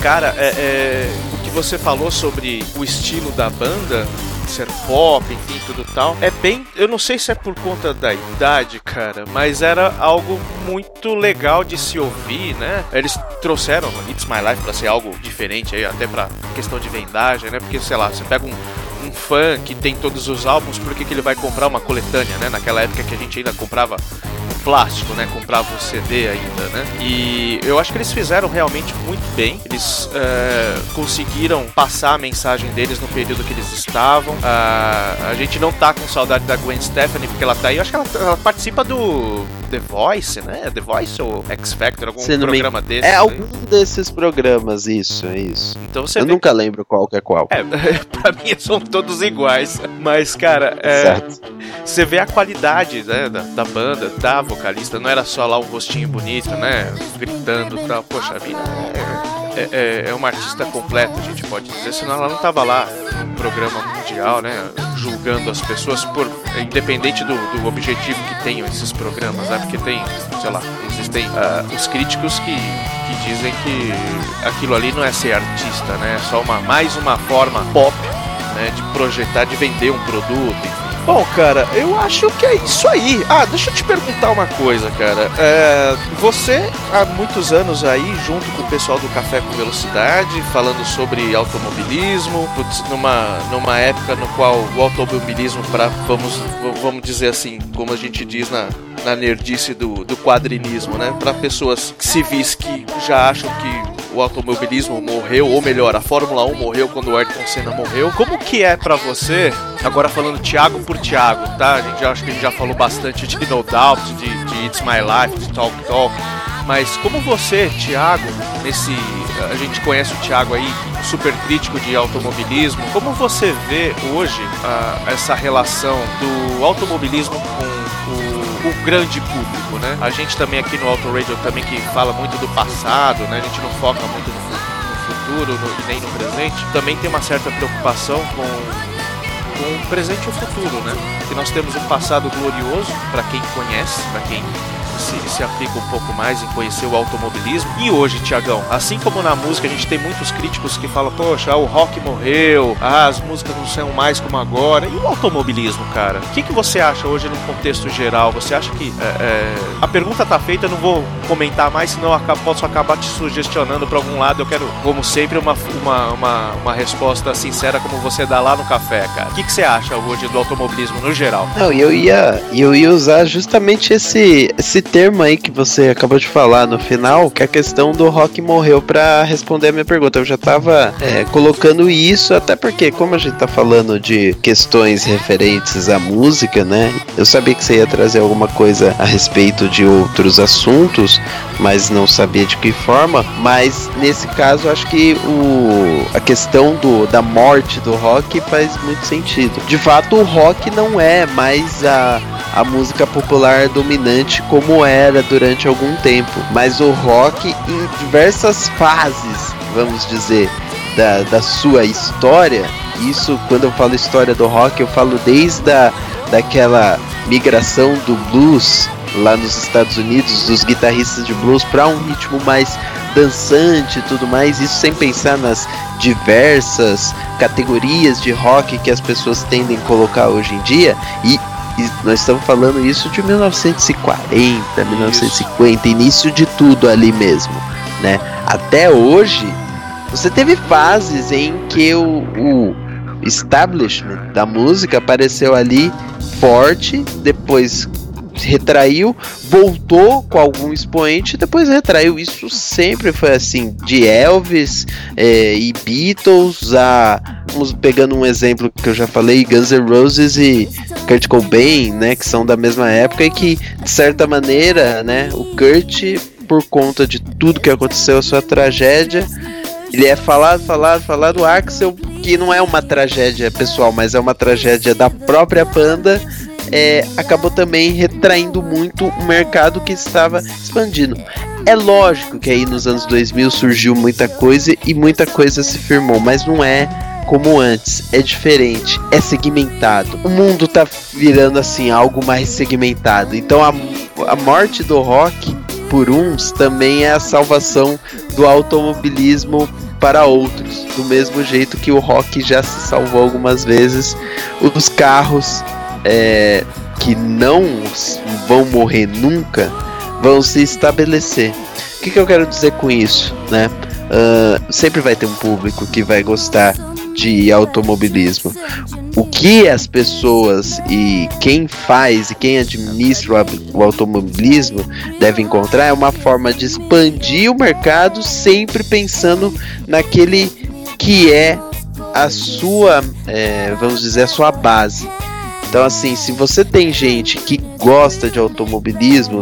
Cara, é, é, o que você falou sobre o estilo da banda, ser pop, enfim, tudo tal. É bem. Eu não sei se é por conta da idade, cara, mas era algo muito legal de se ouvir, né? Eles trouxeram It's My Life pra ser algo diferente aí, até pra questão de vendagem, né? Porque, sei lá, você pega um fã que tem todos os álbuns, por que, que ele vai comprar uma coletânea, né? Naquela época que a gente ainda comprava plástico, né? Comprava o CD ainda, né? E eu acho que eles fizeram realmente muito bem. Eles é, conseguiram passar a mensagem deles no período que eles estavam. Uh, a gente não tá com saudade da Gwen Stefani porque ela tá aí. Eu acho que ela, ela participa do The Voice, né? The Voice ou X Factor, algum programa me... desse. É né? algum desses programas, isso, é isso. Então você Eu nunca que... lembro qual que é qual. É, pra mim são todos iguais. Mas, cara, é, você vê a qualidade né, da, da, banda, da vocalista, não era só lá um rostinho bonito, né? Gritando e tal. Poxa vida, é, é, é, uma artista completa, a gente pode dizer, senão ela não tava lá no programa mundial, né? Julgando as pessoas por. Independente do, do objetivo que tenham esses programas, né? Porque tem, sei lá, existem uh, os críticos que, que dizem que aquilo ali não é ser artista, né? É só uma, mais uma forma pop né, de projetar, de vender um produto. Bom, cara, eu acho que é isso aí. Ah, deixa eu te perguntar uma coisa, cara. É, você, há muitos anos aí, junto com o pessoal do Café com Velocidade, falando sobre automobilismo, numa, numa época no qual o automobilismo, para vamos, vamos dizer assim, como a gente diz na, na nerdice do, do quadrinismo, né? Para pessoas civis que já acham que o automobilismo morreu, ou melhor, a Fórmula 1 morreu quando o Ayrton Senna morreu. Como que é para você, agora falando Thiago por Thiago, tá? A gente já, acho que a gente já falou bastante de No Doubt, de, de It's My Life, de Talk Talk. Mas como você, Thiago, nesse. A gente conhece o Thiago aí, super crítico de automobilismo. Como você vê hoje uh, essa relação do automobilismo com o grande público, né? A gente também aqui no Auto Radio também que fala muito do passado, né? A gente não foca muito no, no futuro no, e nem no presente. Também tem uma certa preocupação com, com o presente e o futuro, né? Porque nós temos um passado glorioso para quem conhece, para quem se, se aplica um pouco mais em conhecer o automobilismo. E hoje, Tiagão, assim como na música a gente tem muitos críticos que falam, poxa, o rock morreu, ah, as músicas não são mais como agora. E o automobilismo, cara? O que, que você acha hoje no contexto geral? Você acha que. É, é... A pergunta tá feita, eu não vou comentar mais, senão eu posso acabar te sugestionando para algum lado. Eu quero, como sempre, uma, uma, uma, uma resposta sincera como você dá lá no café, cara. O que, que você acha hoje do automobilismo no geral? Não, eu ia, eu ia usar justamente esse, esse termo aí que você acabou de falar no final, que é a questão do rock morreu para responder a minha pergunta. Eu já tava é, colocando isso, até porque, como a gente tá falando de questões referentes à música, né? Eu sabia que você ia trazer alguma coisa a respeito de outros assuntos, mas não sabia de que forma. Mas nesse caso, acho que o, a questão do, da morte do rock faz muito sentido. De fato, o rock não é mais a, a música popular dominante como era durante algum tempo, mas o rock em diversas fases, vamos dizer, da, da sua história. Isso, quando eu falo história do rock, eu falo desde a, daquela migração do blues lá nos Estados Unidos, dos guitarristas de blues para um ritmo mais dançante e tudo mais, isso sem pensar nas diversas categorias de rock que as pessoas tendem a colocar hoje em dia e e nós estamos falando isso de 1940, isso. 1950, início de tudo ali mesmo, né? Até hoje, você teve fases em que o, o establishment da música apareceu ali forte, depois retraiu, voltou com algum expoente, depois retraiu. Isso sempre foi assim, de Elvis é, e Beatles a vamos pegando um exemplo que eu já falei, Guns N' Roses e Kurt Cobain, né, que são da mesma época e que de certa maneira, né, o Kurt por conta de tudo que aconteceu, a sua tragédia, ele é falado, falado, falado, o Axel que não é uma tragédia pessoal, mas é uma tragédia da própria banda, é, acabou também retraindo muito o mercado que estava expandindo. É lógico que aí nos anos 2000 surgiu muita coisa e muita coisa se firmou, mas não é como antes, é diferente, é segmentado. O mundo tá virando assim algo mais segmentado. Então a, a morte do rock por uns também é a salvação do automobilismo para outros. Do mesmo jeito que o rock já se salvou algumas vezes, os carros é, que não vão morrer nunca vão se estabelecer. O que, que eu quero dizer com isso, né? Uh, sempre vai ter um público que vai gostar de automobilismo. O que as pessoas e quem faz e quem administra o automobilismo deve encontrar é uma forma de expandir o mercado, sempre pensando naquele que é a sua, é, vamos dizer, a sua base. Então, assim, se você tem gente que gosta de automobilismo,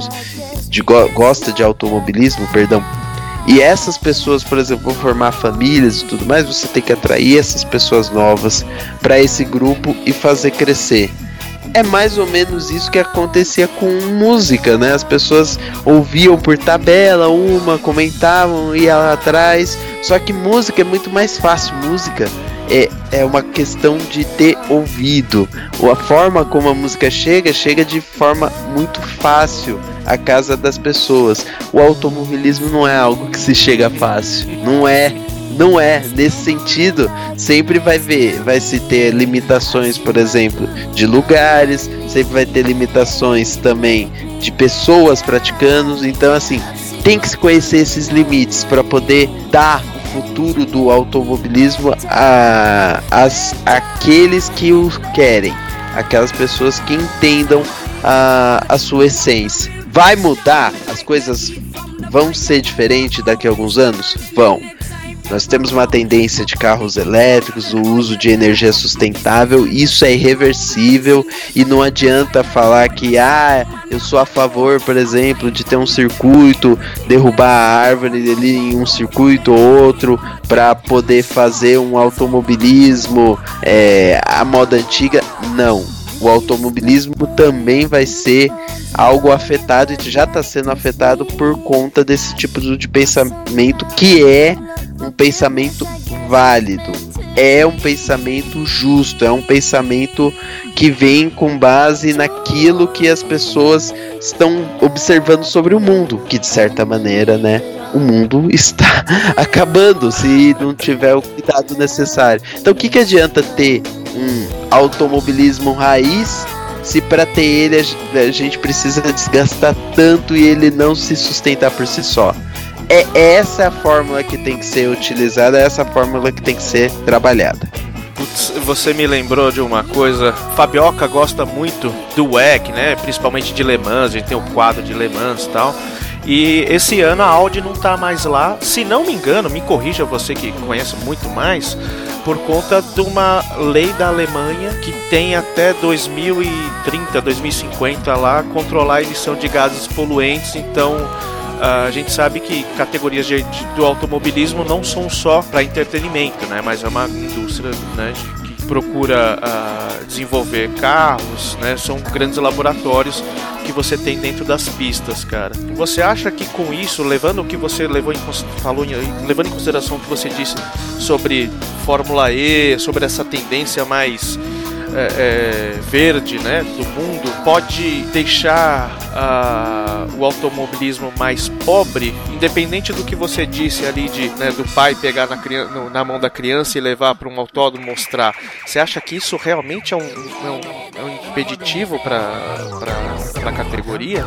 de, gosta de automobilismo, perdão, e essas pessoas, por exemplo, vão formar famílias e tudo mais, você tem que atrair essas pessoas novas para esse grupo e fazer crescer. É mais ou menos isso que acontecia com música, né? As pessoas ouviam por tabela uma, comentavam, iam lá atrás. Só que música é muito mais fácil. Música é, é uma questão de ter ouvido. Ou a forma como a música chega, chega de forma muito fácil à casa das pessoas. O automobilismo não é algo que se chega fácil. Não é. Não é, nesse sentido, sempre vai ver, vai se ter limitações, por exemplo, de lugares, sempre vai ter limitações também de pessoas praticando, então assim, tem que se conhecer esses limites para poder dar futuro do automobilismo a, as, aqueles que o querem, aquelas pessoas que entendam a, a sua essência. Vai mudar? As coisas vão ser diferentes daqui a alguns anos? Vão. Nós temos uma tendência de carros elétricos, o uso de energia sustentável, isso é irreversível e não adianta falar que ah, eu sou a favor, por exemplo, de ter um circuito, derrubar a árvore ali em um circuito ou outro para poder fazer um automobilismo é, à moda antiga. Não, o automobilismo também vai ser algo afetado e já está sendo afetado por conta desse tipo de pensamento que é um pensamento válido, é um pensamento justo, é um pensamento que vem com base naquilo que as pessoas estão observando sobre o mundo, que de certa maneira, né, o mundo está acabando se não tiver o cuidado necessário. Então, o que, que adianta ter um automobilismo raiz se para ter ele a gente precisa desgastar tanto e ele não se sustentar por si só? É essa a fórmula que tem que ser utilizada, é essa fórmula que tem que ser trabalhada. Putz, você me lembrou de uma coisa. Fabioca gosta muito do WEC, né? Principalmente de Le Mans, a gente tem o quadro de Le Mans e tal. E esse ano a Audi não tá mais lá. Se não me engano, me corrija você que conhece muito mais, por conta de uma lei da Alemanha que tem até 2030, 2050 lá controlar a emissão de gases poluentes. Então a gente sabe que categorias de, de, do automobilismo não são só para entretenimento, né? Mas é uma indústria né, procura uh, desenvolver carros, né? São grandes laboratórios que você tem dentro das pistas, cara. Você acha que com isso, levando o que você levou em, falou, levando em consideração o que você disse sobre Fórmula E, sobre essa tendência mais é, é, verde né, do mundo pode deixar uh, o automobilismo mais pobre, independente do que você disse ali de né, do pai pegar na, no, na mão da criança e levar para um autódromo mostrar. Você acha que isso realmente é um, é um, é um impeditivo para a categoria?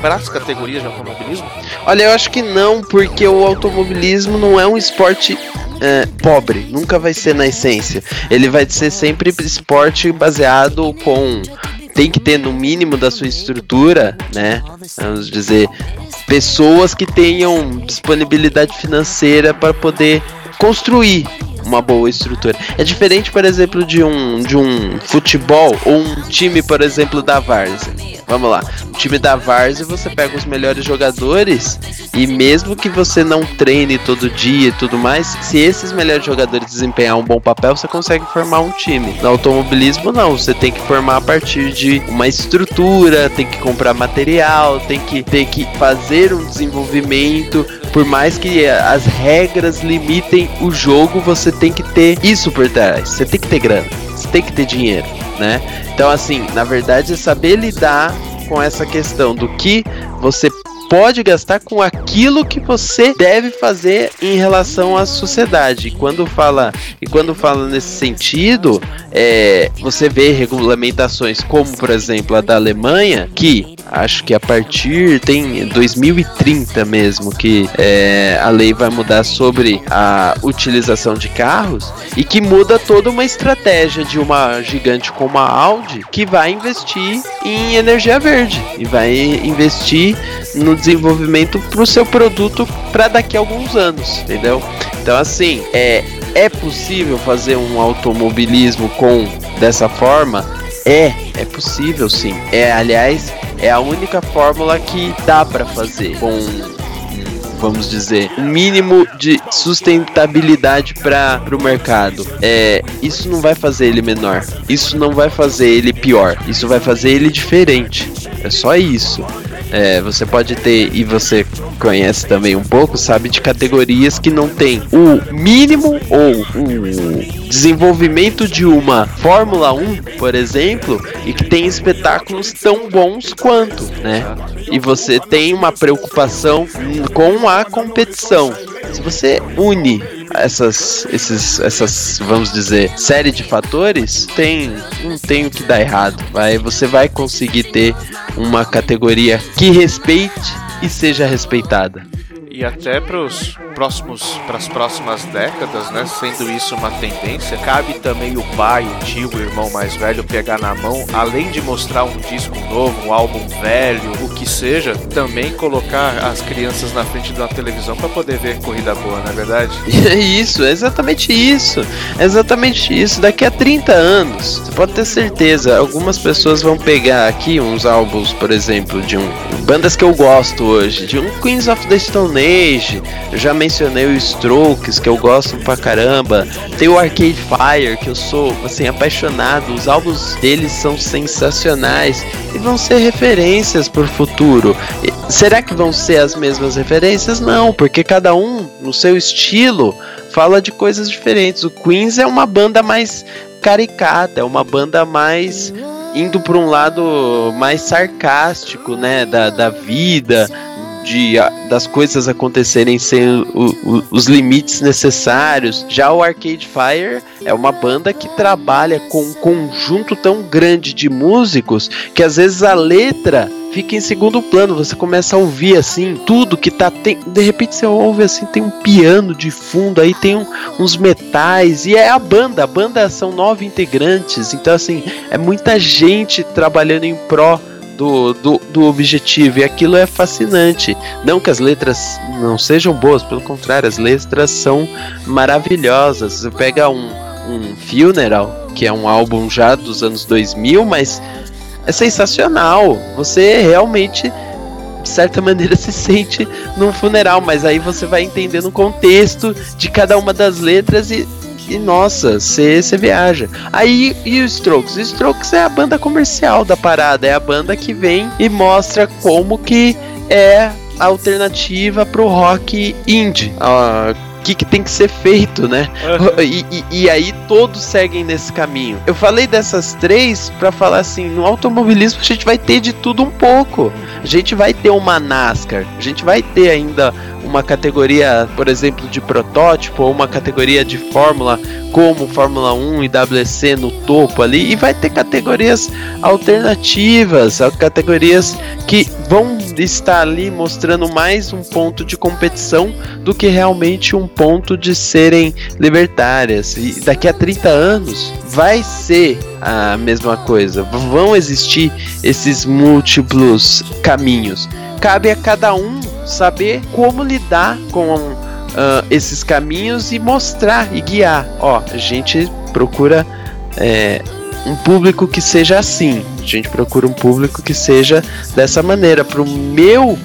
Para as categorias de automobilismo? Olha, eu acho que não, porque o automobilismo não é um esporte é, pobre, nunca vai ser na essência. Ele vai ser sempre esporte baseado com. Tem que ter no mínimo da sua estrutura, né? Vamos dizer, pessoas que tenham disponibilidade financeira para poder construir uma boa estrutura. É diferente, por exemplo, de um, de um futebol ou um time, por exemplo, da Várzea. vamos lá. No time da Várzea você pega os melhores jogadores e mesmo que você não treine todo dia e tudo mais, se esses melhores jogadores desempenhar um bom papel, você consegue formar um time. No automobilismo não, você tem que formar a partir de uma estrutura, tem que comprar material, tem que, tem que fazer um desenvolvimento. Por mais que as regras limitem o jogo, você tem que ter isso por trás. Você tem que ter grana, você tem que ter dinheiro, né? Então, assim, na verdade, é saber lidar com essa questão do que você pode gastar com aquilo que você deve fazer em relação à sociedade. Quando fala, e quando fala nesse sentido, é, você vê regulamentações como, por exemplo, a da Alemanha, que acho que a partir tem 2030 mesmo que é, a lei vai mudar sobre a utilização de carros e que muda toda uma estratégia de uma gigante como a Audi que vai investir em energia verde e vai investir no desenvolvimento para o seu produto para daqui a alguns anos, entendeu? Então assim, é é possível fazer um automobilismo com dessa forma? É, é possível sim. É, aliás, é a única fórmula que dá para fazer com vamos dizer, um mínimo de sustentabilidade para o mercado. É, isso não vai fazer ele menor. Isso não vai fazer ele pior. Isso vai fazer ele diferente. É só isso. É, você pode ter, e você conhece também um pouco, sabe, de categorias que não tem o mínimo ou o desenvolvimento de uma Fórmula 1, por exemplo, e que tem espetáculos tão bons quanto, né? E você tem uma preocupação com a competição. Se você une essas, esses, essas, vamos dizer, série de fatores, tem, não tem o que dar errado. Vai, você vai conseguir ter uma categoria que respeite e seja respeitada. E até para os próximos para as próximas décadas, né, sendo isso uma tendência, cabe também o pai, o tio, o irmão mais velho pegar na mão, além de mostrar um disco novo, um álbum velho, o que seja, também colocar as crianças na frente da televisão para poder ver corrida boa, não é verdade? É isso, é exatamente isso. É exatamente isso. Daqui a 30 anos, você pode ter certeza, algumas pessoas vão pegar aqui uns álbuns, por exemplo, de um bandas que eu gosto hoje, de um Queens of the Stone Age, já mencionei o Strokes, que eu gosto pra caramba. Tem o Arcade Fire, que eu sou assim apaixonado. Os álbuns deles são sensacionais e vão ser referências pro futuro. Será que vão ser as mesmas referências? Não, porque cada um no seu estilo fala de coisas diferentes. O Queens é uma banda mais caricata, é uma banda mais indo para um lado mais sarcástico, né, da, da vida, de das coisas acontecerem sem o, o, os limites necessários. Já o Arcade Fire é uma banda que trabalha com um conjunto tão grande de músicos que às vezes a letra fica em segundo plano. Você começa a ouvir assim tudo que tá tem, de repente você ouve assim tem um piano de fundo, aí tem um, uns metais e é a banda. A banda são nove integrantes, então assim é muita gente trabalhando em pró do, do, do objetivo, e aquilo é fascinante. Não que as letras não sejam boas, pelo contrário, as letras são maravilhosas. Você pega um, um Funeral, que é um álbum já dos anos 2000, mas é sensacional. Você realmente de certa maneira se sente num funeral, mas aí você vai entendendo o contexto de cada uma das letras e e nossa, você viaja. Aí e o Strokes? O Strokes é a banda comercial da parada, é a banda que vem e mostra como que é a alternativa pro rock indie. Ah, o que, que, tem que ser feito, né? Uhum. E, e, e, aí todos seguem nesse caminho. Eu falei dessas três para falar assim: no automobilismo a gente vai ter de tudo um pouco. A gente vai ter uma NASCAR, a gente vai ter ainda uma categoria, por exemplo, de protótipo ou uma categoria de fórmula como Fórmula 1 e WC no topo ali e vai ter categorias alternativas, categorias que vão estar ali mostrando mais um ponto de competição do que realmente um ponto de serem libertárias. E daqui a 30 anos vai ser a mesma coisa. Vão existir esses múltiplos caminhos. Cabe a cada um saber como lidar com uh, esses caminhos e mostrar e guiar. Ó, a gente procura é, um público que seja assim. A gente procura um público que seja dessa maneira, para o meu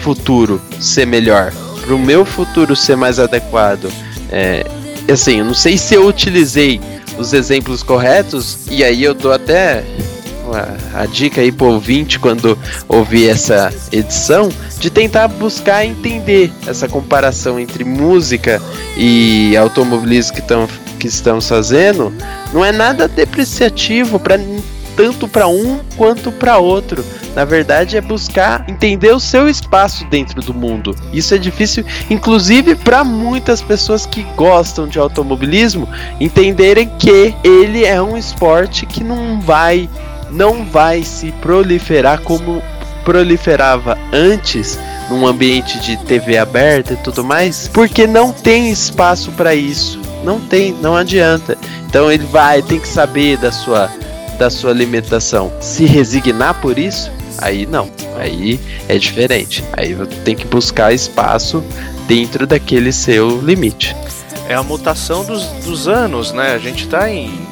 futuro ser melhor, para o meu futuro ser mais adequado. É, assim, eu não sei se eu utilizei os exemplos corretos, e aí eu dou até a, dica aí pro ouvinte quando ouvir essa edição, de tentar buscar entender essa comparação entre música e automobilismo que, tão, que estamos fazendo, não é nada depreciativo para tanto para um quanto para outro. Na verdade, é buscar entender o seu espaço dentro do mundo. Isso é difícil, inclusive para muitas pessoas que gostam de automobilismo, entenderem que ele é um esporte que não vai não vai se proliferar como proliferava antes num ambiente de TV aberta e tudo mais, porque não tem espaço para isso. Não tem, não adianta. Então ele vai, tem que saber da sua da sua limitação. Se resignar por isso, aí não. Aí é diferente. Aí tem que buscar espaço dentro daquele seu limite. É a mutação dos, dos anos, né? A gente tá em.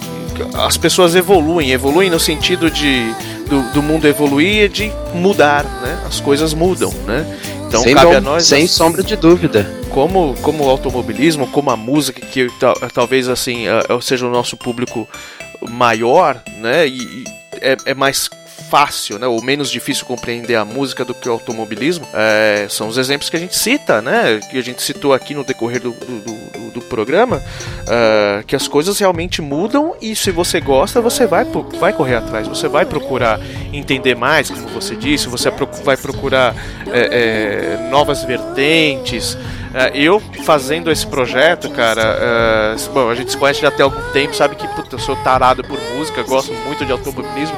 As pessoas evoluem, evoluem no sentido de do, do mundo evoluir e de mudar, né? As coisas mudam, né? Então sem cabe a nós. Sem assim, sombra de dúvida. Como, como o automobilismo, como a música, que talvez assim seja o nosso público maior, né? E, é, é mais fácil, né, ou menos difícil compreender a música do que o automobilismo, é, são os exemplos que a gente cita, né, que a gente citou aqui no decorrer do, do, do, do programa, uh, que as coisas realmente mudam e se você gosta, você vai, vai correr atrás, você vai procurar entender mais, como você disse, você vai procurar é, é, novas vertentes. Uh, eu fazendo esse projeto, cara, bom, a gente se conhece já até algum tempo, sabe que puta, eu sou tarado por música, gosto muito de automobilismo.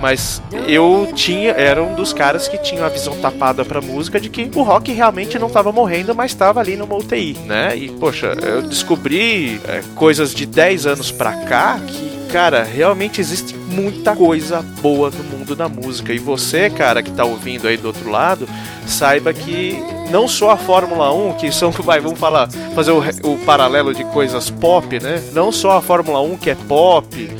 Mas eu tinha, era um dos caras que tinha a visão tapada pra música de que o rock realmente não tava morrendo, mas tava ali numa UTI, né? E, poxa, eu descobri é, coisas de 10 anos pra cá que cara, realmente existe muita coisa boa no mundo da música. E você, cara, que tá ouvindo aí do outro lado, saiba que não só a Fórmula 1, que são, vai, vamos falar, fazer o, o paralelo de coisas pop, né? Não só a Fórmula 1 que é pop,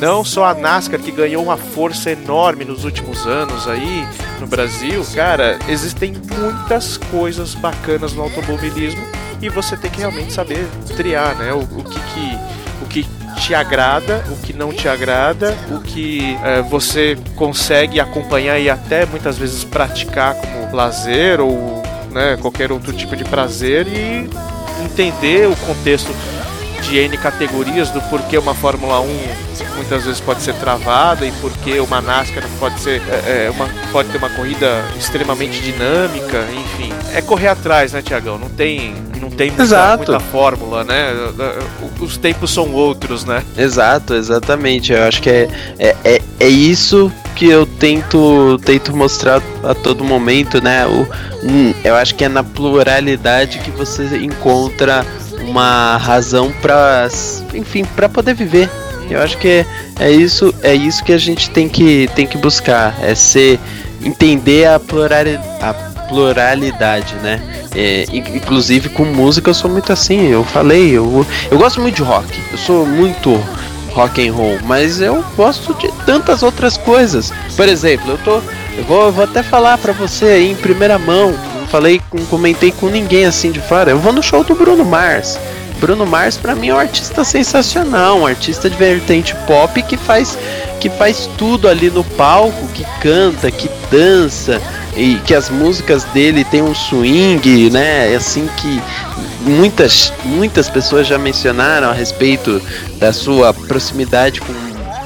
não só a NASCAR que ganhou uma força enorme nos últimos anos aí no Brasil, cara, existem muitas coisas bacanas no automobilismo e você tem que realmente saber triar, né? O, o que, que o que te agrada, o que não te agrada, o que é, você consegue acompanhar e até muitas vezes praticar como lazer ou né, qualquer outro tipo de prazer e entender o contexto de N categorias do porquê uma Fórmula 1 muitas vezes pode ser travada e porquê uma NASCAR pode ser é, é, uma, pode ter uma corrida extremamente dinâmica, enfim. É correr atrás, né, Tiagão? Não tem, não tem muita, muita, fórmula, né? Os tempos são outros, né? Exato, exatamente. Eu acho que é, é, é, é isso que eu tento, tento mostrar a todo momento, né? O, eu acho que é na pluralidade que você encontra uma razão para, enfim, para poder viver. Eu acho que é, isso, é isso que a gente tem que, tem que buscar, é ser entender a, plurali, a pluralidade, né? É, inclusive com música eu sou muito assim, eu falei, eu, eu gosto muito de rock, eu sou muito rock and roll, mas eu gosto de tantas outras coisas. Por exemplo, eu tô, eu vou, eu vou até falar para você aí em primeira mão, falei, comentei com ninguém assim de fora. Eu vou no show do Bruno Mars. Bruno Mars para mim é um artista sensacional, um artista de vertente pop que faz que faz tudo ali no palco, que canta, que dança e que as músicas dele tem um swing, né? Assim que muitas muitas pessoas já mencionaram a respeito da sua proximidade com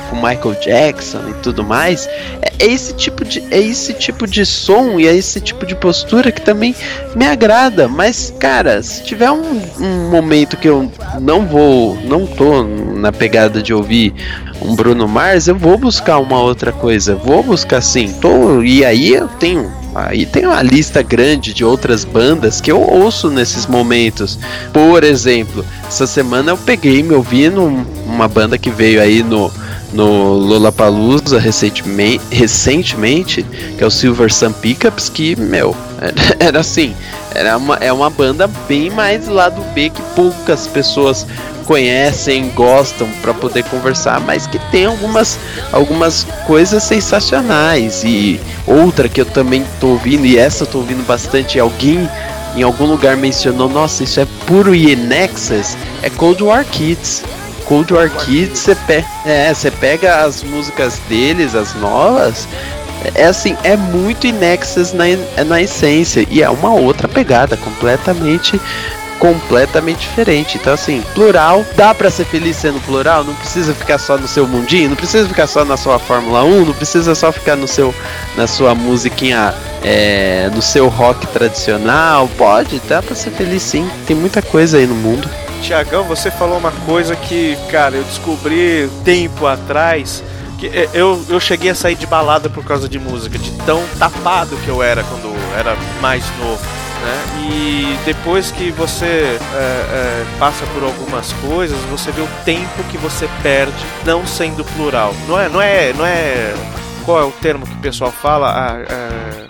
com Michael Jackson e tudo mais, é, é, esse tipo de é esse tipo de som e é esse tipo de postura que também me agrada. Mas cara, se tiver um, um momento que eu não vou, não tô na pegada de ouvir um Bruno Mars, eu vou buscar uma outra coisa. Vou buscar sim. Tô, e aí eu tenho Aí tem uma lista grande de outras bandas que eu ouço nesses momentos. Por exemplo, essa semana eu peguei me ouvindo uma banda que veio aí no no Lollapalooza recentemente, recentemente, que é o Silver Sun Pickups, que, meu, era, assim, era uma, é uma banda bem mais lado B que poucas pessoas conhecem, gostam para poder conversar, mas que tem algumas, algumas coisas sensacionais. E outra que eu também tô ouvindo, e essa eu tô ouvindo bastante, alguém em algum lugar mencionou, nossa, isso é puro Ienexas, é Cold War Kids. Cold War Kids, você pe é, pega as músicas deles, as novas, é assim, é muito Inexas na, na essência e é uma outra pegada completamente completamente diferente. Então, assim, plural, dá para ser feliz sendo plural, não precisa ficar só no seu mundinho, não precisa ficar só na sua Fórmula 1, não precisa só ficar no seu na sua musiquinha é, no seu rock tradicional. Pode, dá para ser feliz sim. Tem muita coisa aí no mundo. Tiagão, você falou uma coisa que, cara, eu descobri tempo atrás. Que é, eu, eu cheguei a sair de balada por causa de música, de tão tapado que eu era quando era mais novo. Né? E depois que você é, é, passa por algumas coisas, você vê o tempo que você perde não sendo plural. Não é, não é, não é. Qual é o termo que o pessoal fala? Ah, é,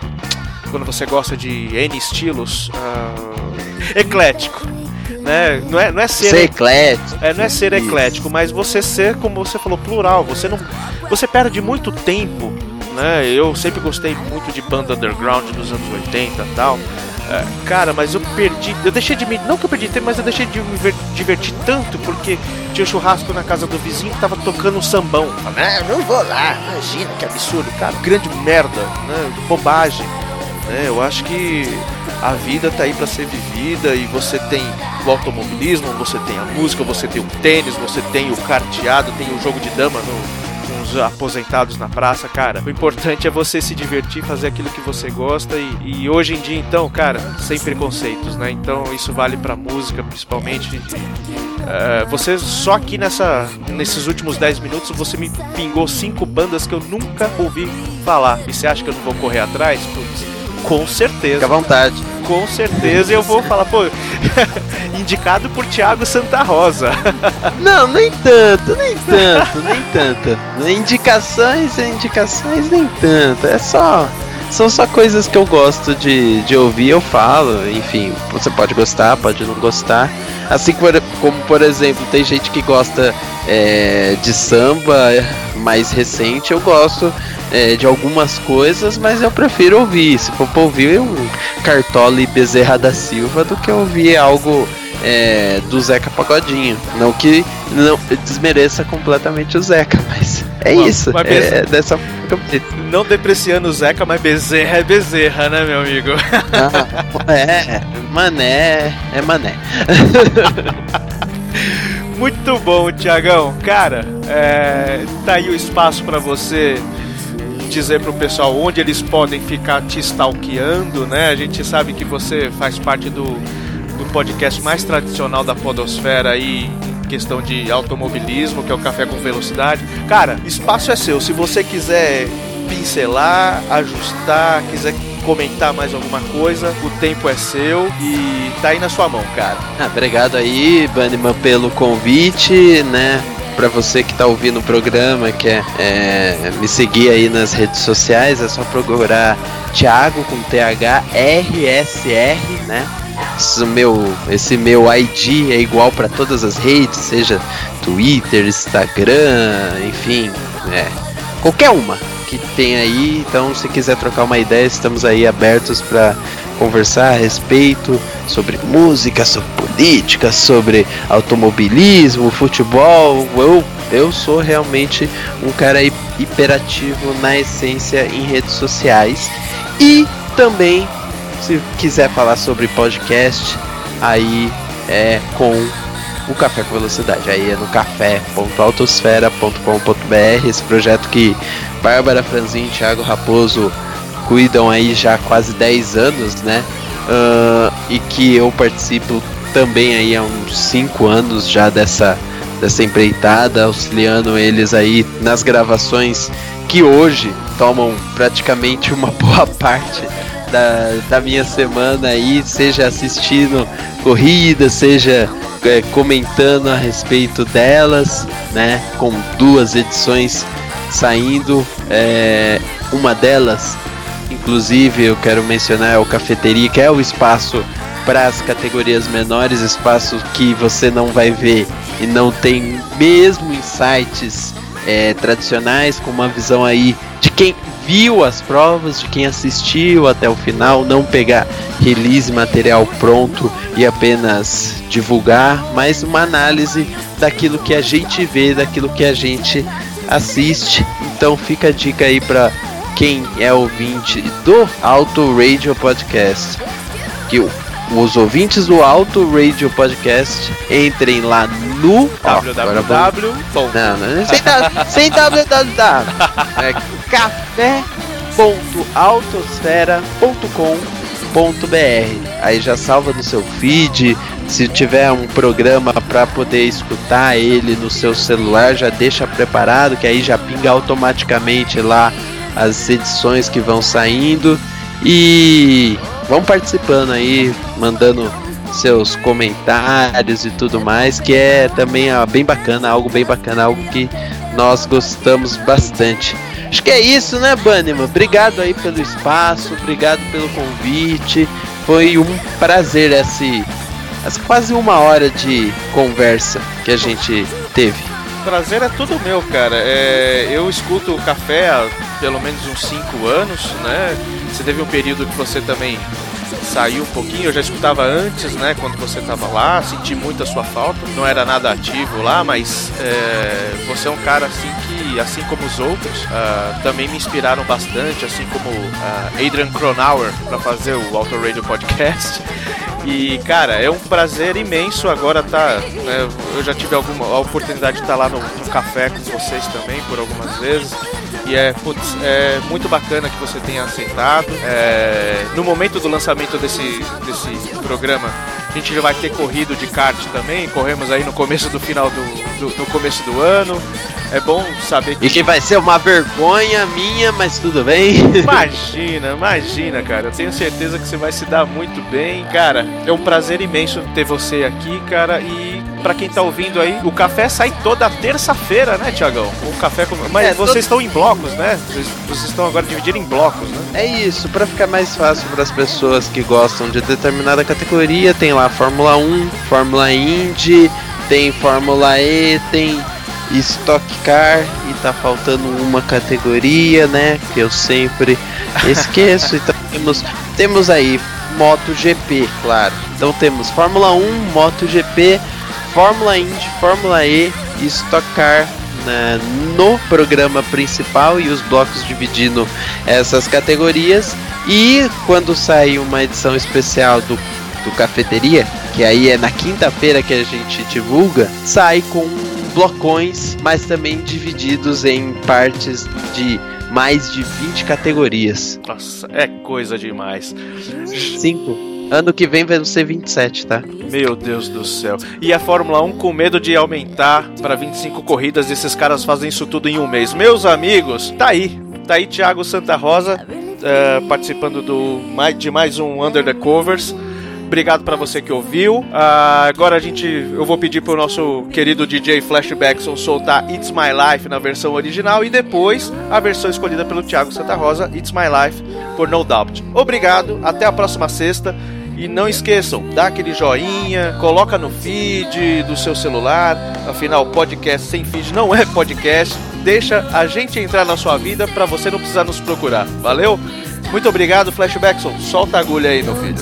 quando você gosta de N estilos, ah, eclético. Né? Não é, não é ser, ser eclético. É, não é ser eclético, mas você ser, como você falou, plural. Você não, você perde muito tempo, né? Eu sempre gostei muito de banda underground dos anos 80 e tal. É, cara, mas eu perdi. Eu deixei de me. Não que eu perdi tempo, mas eu deixei de me divertir tanto porque tinha churrasco na casa do vizinho que tava tocando um sambão. Ah, não vou lá, imagina que absurdo. Cara, grande merda, né? Bobagem. Né? Eu acho que a vida tá aí para ser vivida e você tem o automobilismo, você tem a música, você tem o tênis, você tem o carteado, tem o jogo de dama no, os aposentados na praça, cara. O importante é você se divertir, fazer aquilo que você gosta e, e hoje em dia, então, cara, sem preconceitos, né? Então isso vale pra música, principalmente. Uh, você só aqui nessa, nesses últimos 10 minutos você me pingou cinco bandas que eu nunca ouvi falar. E você acha que eu não vou correr atrás? Putz, com certeza. Fica à vontade. Com certeza eu vou falar, pô, indicado por Thiago Santa Rosa. Não, nem tanto, nem tanto, nem tanto. Indicações, indicações, nem tanto. É só. São só coisas que eu gosto de, de ouvir, eu falo. Enfim, você pode gostar, pode não gostar. Assim como, por exemplo, tem gente que gosta é, de samba mais recente, eu gosto é, de algumas coisas, mas eu prefiro ouvir. Se for pra ouvir um Cartola e Bezerra da Silva do que ouvir algo é, do Zeca Pagodinho. Não que não desmereça completamente o Zeca, mas é isso. Mas é, dessa forma Não depreciando o Zeca, mas Bezerra é Bezerra, né, meu amigo? Ah, é, mané, é mané. Muito bom, Tiagão. Cara, é, tá aí o espaço para você dizer pro pessoal onde eles podem ficar te stalkeando, né? A gente sabe que você faz parte do, do podcast mais tradicional da podosfera aí, questão de automobilismo, que é o Café com Velocidade. Cara, espaço é seu. Se você quiser pincelar, ajustar, quiser comentar mais alguma coisa, o tempo é seu e tá aí na sua mão, cara. Ah, obrigado aí, Banniman, pelo convite, né? Para você que tá ouvindo o programa, quer é, me seguir aí nas redes sociais, é só procurar Thiago com TH RSR, né? Esse meu, esse meu ID é igual para todas as redes, seja Twitter, Instagram, enfim, é, qualquer uma que tem aí. Então, se quiser trocar uma ideia, estamos aí abertos para conversar a respeito sobre música, sobre política, sobre automobilismo, futebol. Eu, eu sou realmente um cara hiperativo na essência em redes sociais. E também, se quiser falar sobre podcast, aí é com o Café com Velocidade. Aí é no café.autosfera.com.br, esse projeto que Bárbara Franzin Thiago Raposo cuidam aí já há quase 10 anos, né? Uh, e que eu participo também aí há uns 5 anos já dessa, dessa empreitada, auxiliando eles aí nas gravações que hoje tomam praticamente uma boa parte da, da minha semana aí, seja assistindo corrida, seja é, comentando a respeito delas, né? Com duas edições saindo, é, uma delas, inclusive, eu quero mencionar o Cafeteria, que é o espaço para as categorias menores, espaços que você não vai ver e não tem mesmo em sites é, tradicionais, com uma visão aí de quem viu as provas, de quem assistiu até o final, não pegar release material pronto e apenas divulgar, mas uma análise daquilo que a gente vê, daquilo que a gente assiste. Então fica a dica aí para quem é ouvinte do Auto Radio Podcast, que os ouvintes do Auto Radio Podcast entrem lá no www. Não, não, sem, sem www. É café.autosfera.com.br. Aí já salva no seu feed. Se tiver um programa para poder escutar ele no seu celular, já deixa preparado que aí já pinga automaticamente lá as edições que vão saindo. E vão participando aí, mandando seus comentários e tudo mais, que é também ó, bem bacana, algo bem bacana, algo que nós gostamos bastante. Acho que é isso, né, Bannerman? Obrigado aí pelo espaço, obrigado pelo convite. Foi um prazer esse, essa quase uma hora de conversa que a gente teve. Prazer é tudo meu, cara. É, eu escuto o café há pelo menos uns 5 anos, né? Você teve um período que você também saiu um pouquinho, eu já escutava antes, né, quando você estava lá, senti muito a sua falta, não era nada ativo lá, mas é, você é um cara assim que, assim como os outros, uh, também me inspiraram bastante, assim como uh, Adrian Cronauer para fazer o Auto Radio Podcast. E, cara, é um prazer imenso agora tá. Né, eu já tive alguma a oportunidade de estar tá lá no, no, café com vocês também por algumas vezes. E é, putz, é muito bacana que você tenha aceitado. É, no momento do lançamento desse, desse programa, a gente já vai ter corrido de kart também. Corremos aí no começo do final do, do no começo do ano. É bom saber que. E que vai ser uma vergonha minha, mas tudo bem. Imagina, imagina, cara. Eu tenho certeza que você vai se dar muito bem. Cara, é um prazer imenso ter você aqui, cara. E para quem tá ouvindo aí, o café sai toda terça-feira, né, Tiagão? O café com... Mas é, vocês todo... estão em blocos, né? Vocês, estão agora dividindo em blocos, né? É isso, para ficar mais fácil para as pessoas que gostam de determinada categoria, tem lá Fórmula 1, Fórmula Indy, tem Fórmula E, tem Stock Car e tá faltando uma categoria, né? Que eu sempre esqueço. então temos, temos aí MotoGP, claro. Então temos Fórmula 1, MotoGP, Fórmula Indy, Fórmula E e Stock Car né, no programa principal e os blocos dividindo essas categorias. E quando sair uma edição especial do, do Cafeteria, que aí é na quinta-feira que a gente divulga, sai com blocões, mas também divididos em partes de mais de 20 categorias. Nossa, é coisa demais. 5. Ano que vem vai ser 27, tá? Meu Deus do céu. E a Fórmula 1 com medo de aumentar para 25 corridas, esses caras fazem isso tudo em um mês. Meus amigos, tá aí. Tá aí Thiago Santa Rosa uh, participando do, de mais um Under the Covers. Obrigado para você que ouviu. Uh, agora a gente, eu vou pedir pro nosso querido DJ Flashbackson soltar It's My Life na versão original e depois a versão escolhida pelo Thiago Santa Rosa, It's My Life por No Doubt. Obrigado, até a próxima sexta. E não esqueçam, dá aquele joinha, coloca no feed do seu celular. Afinal, podcast sem feed não é podcast. Deixa a gente entrar na sua vida para você não precisar nos procurar. Valeu? Muito obrigado, Flashbackson. Solta a agulha aí, meu filho.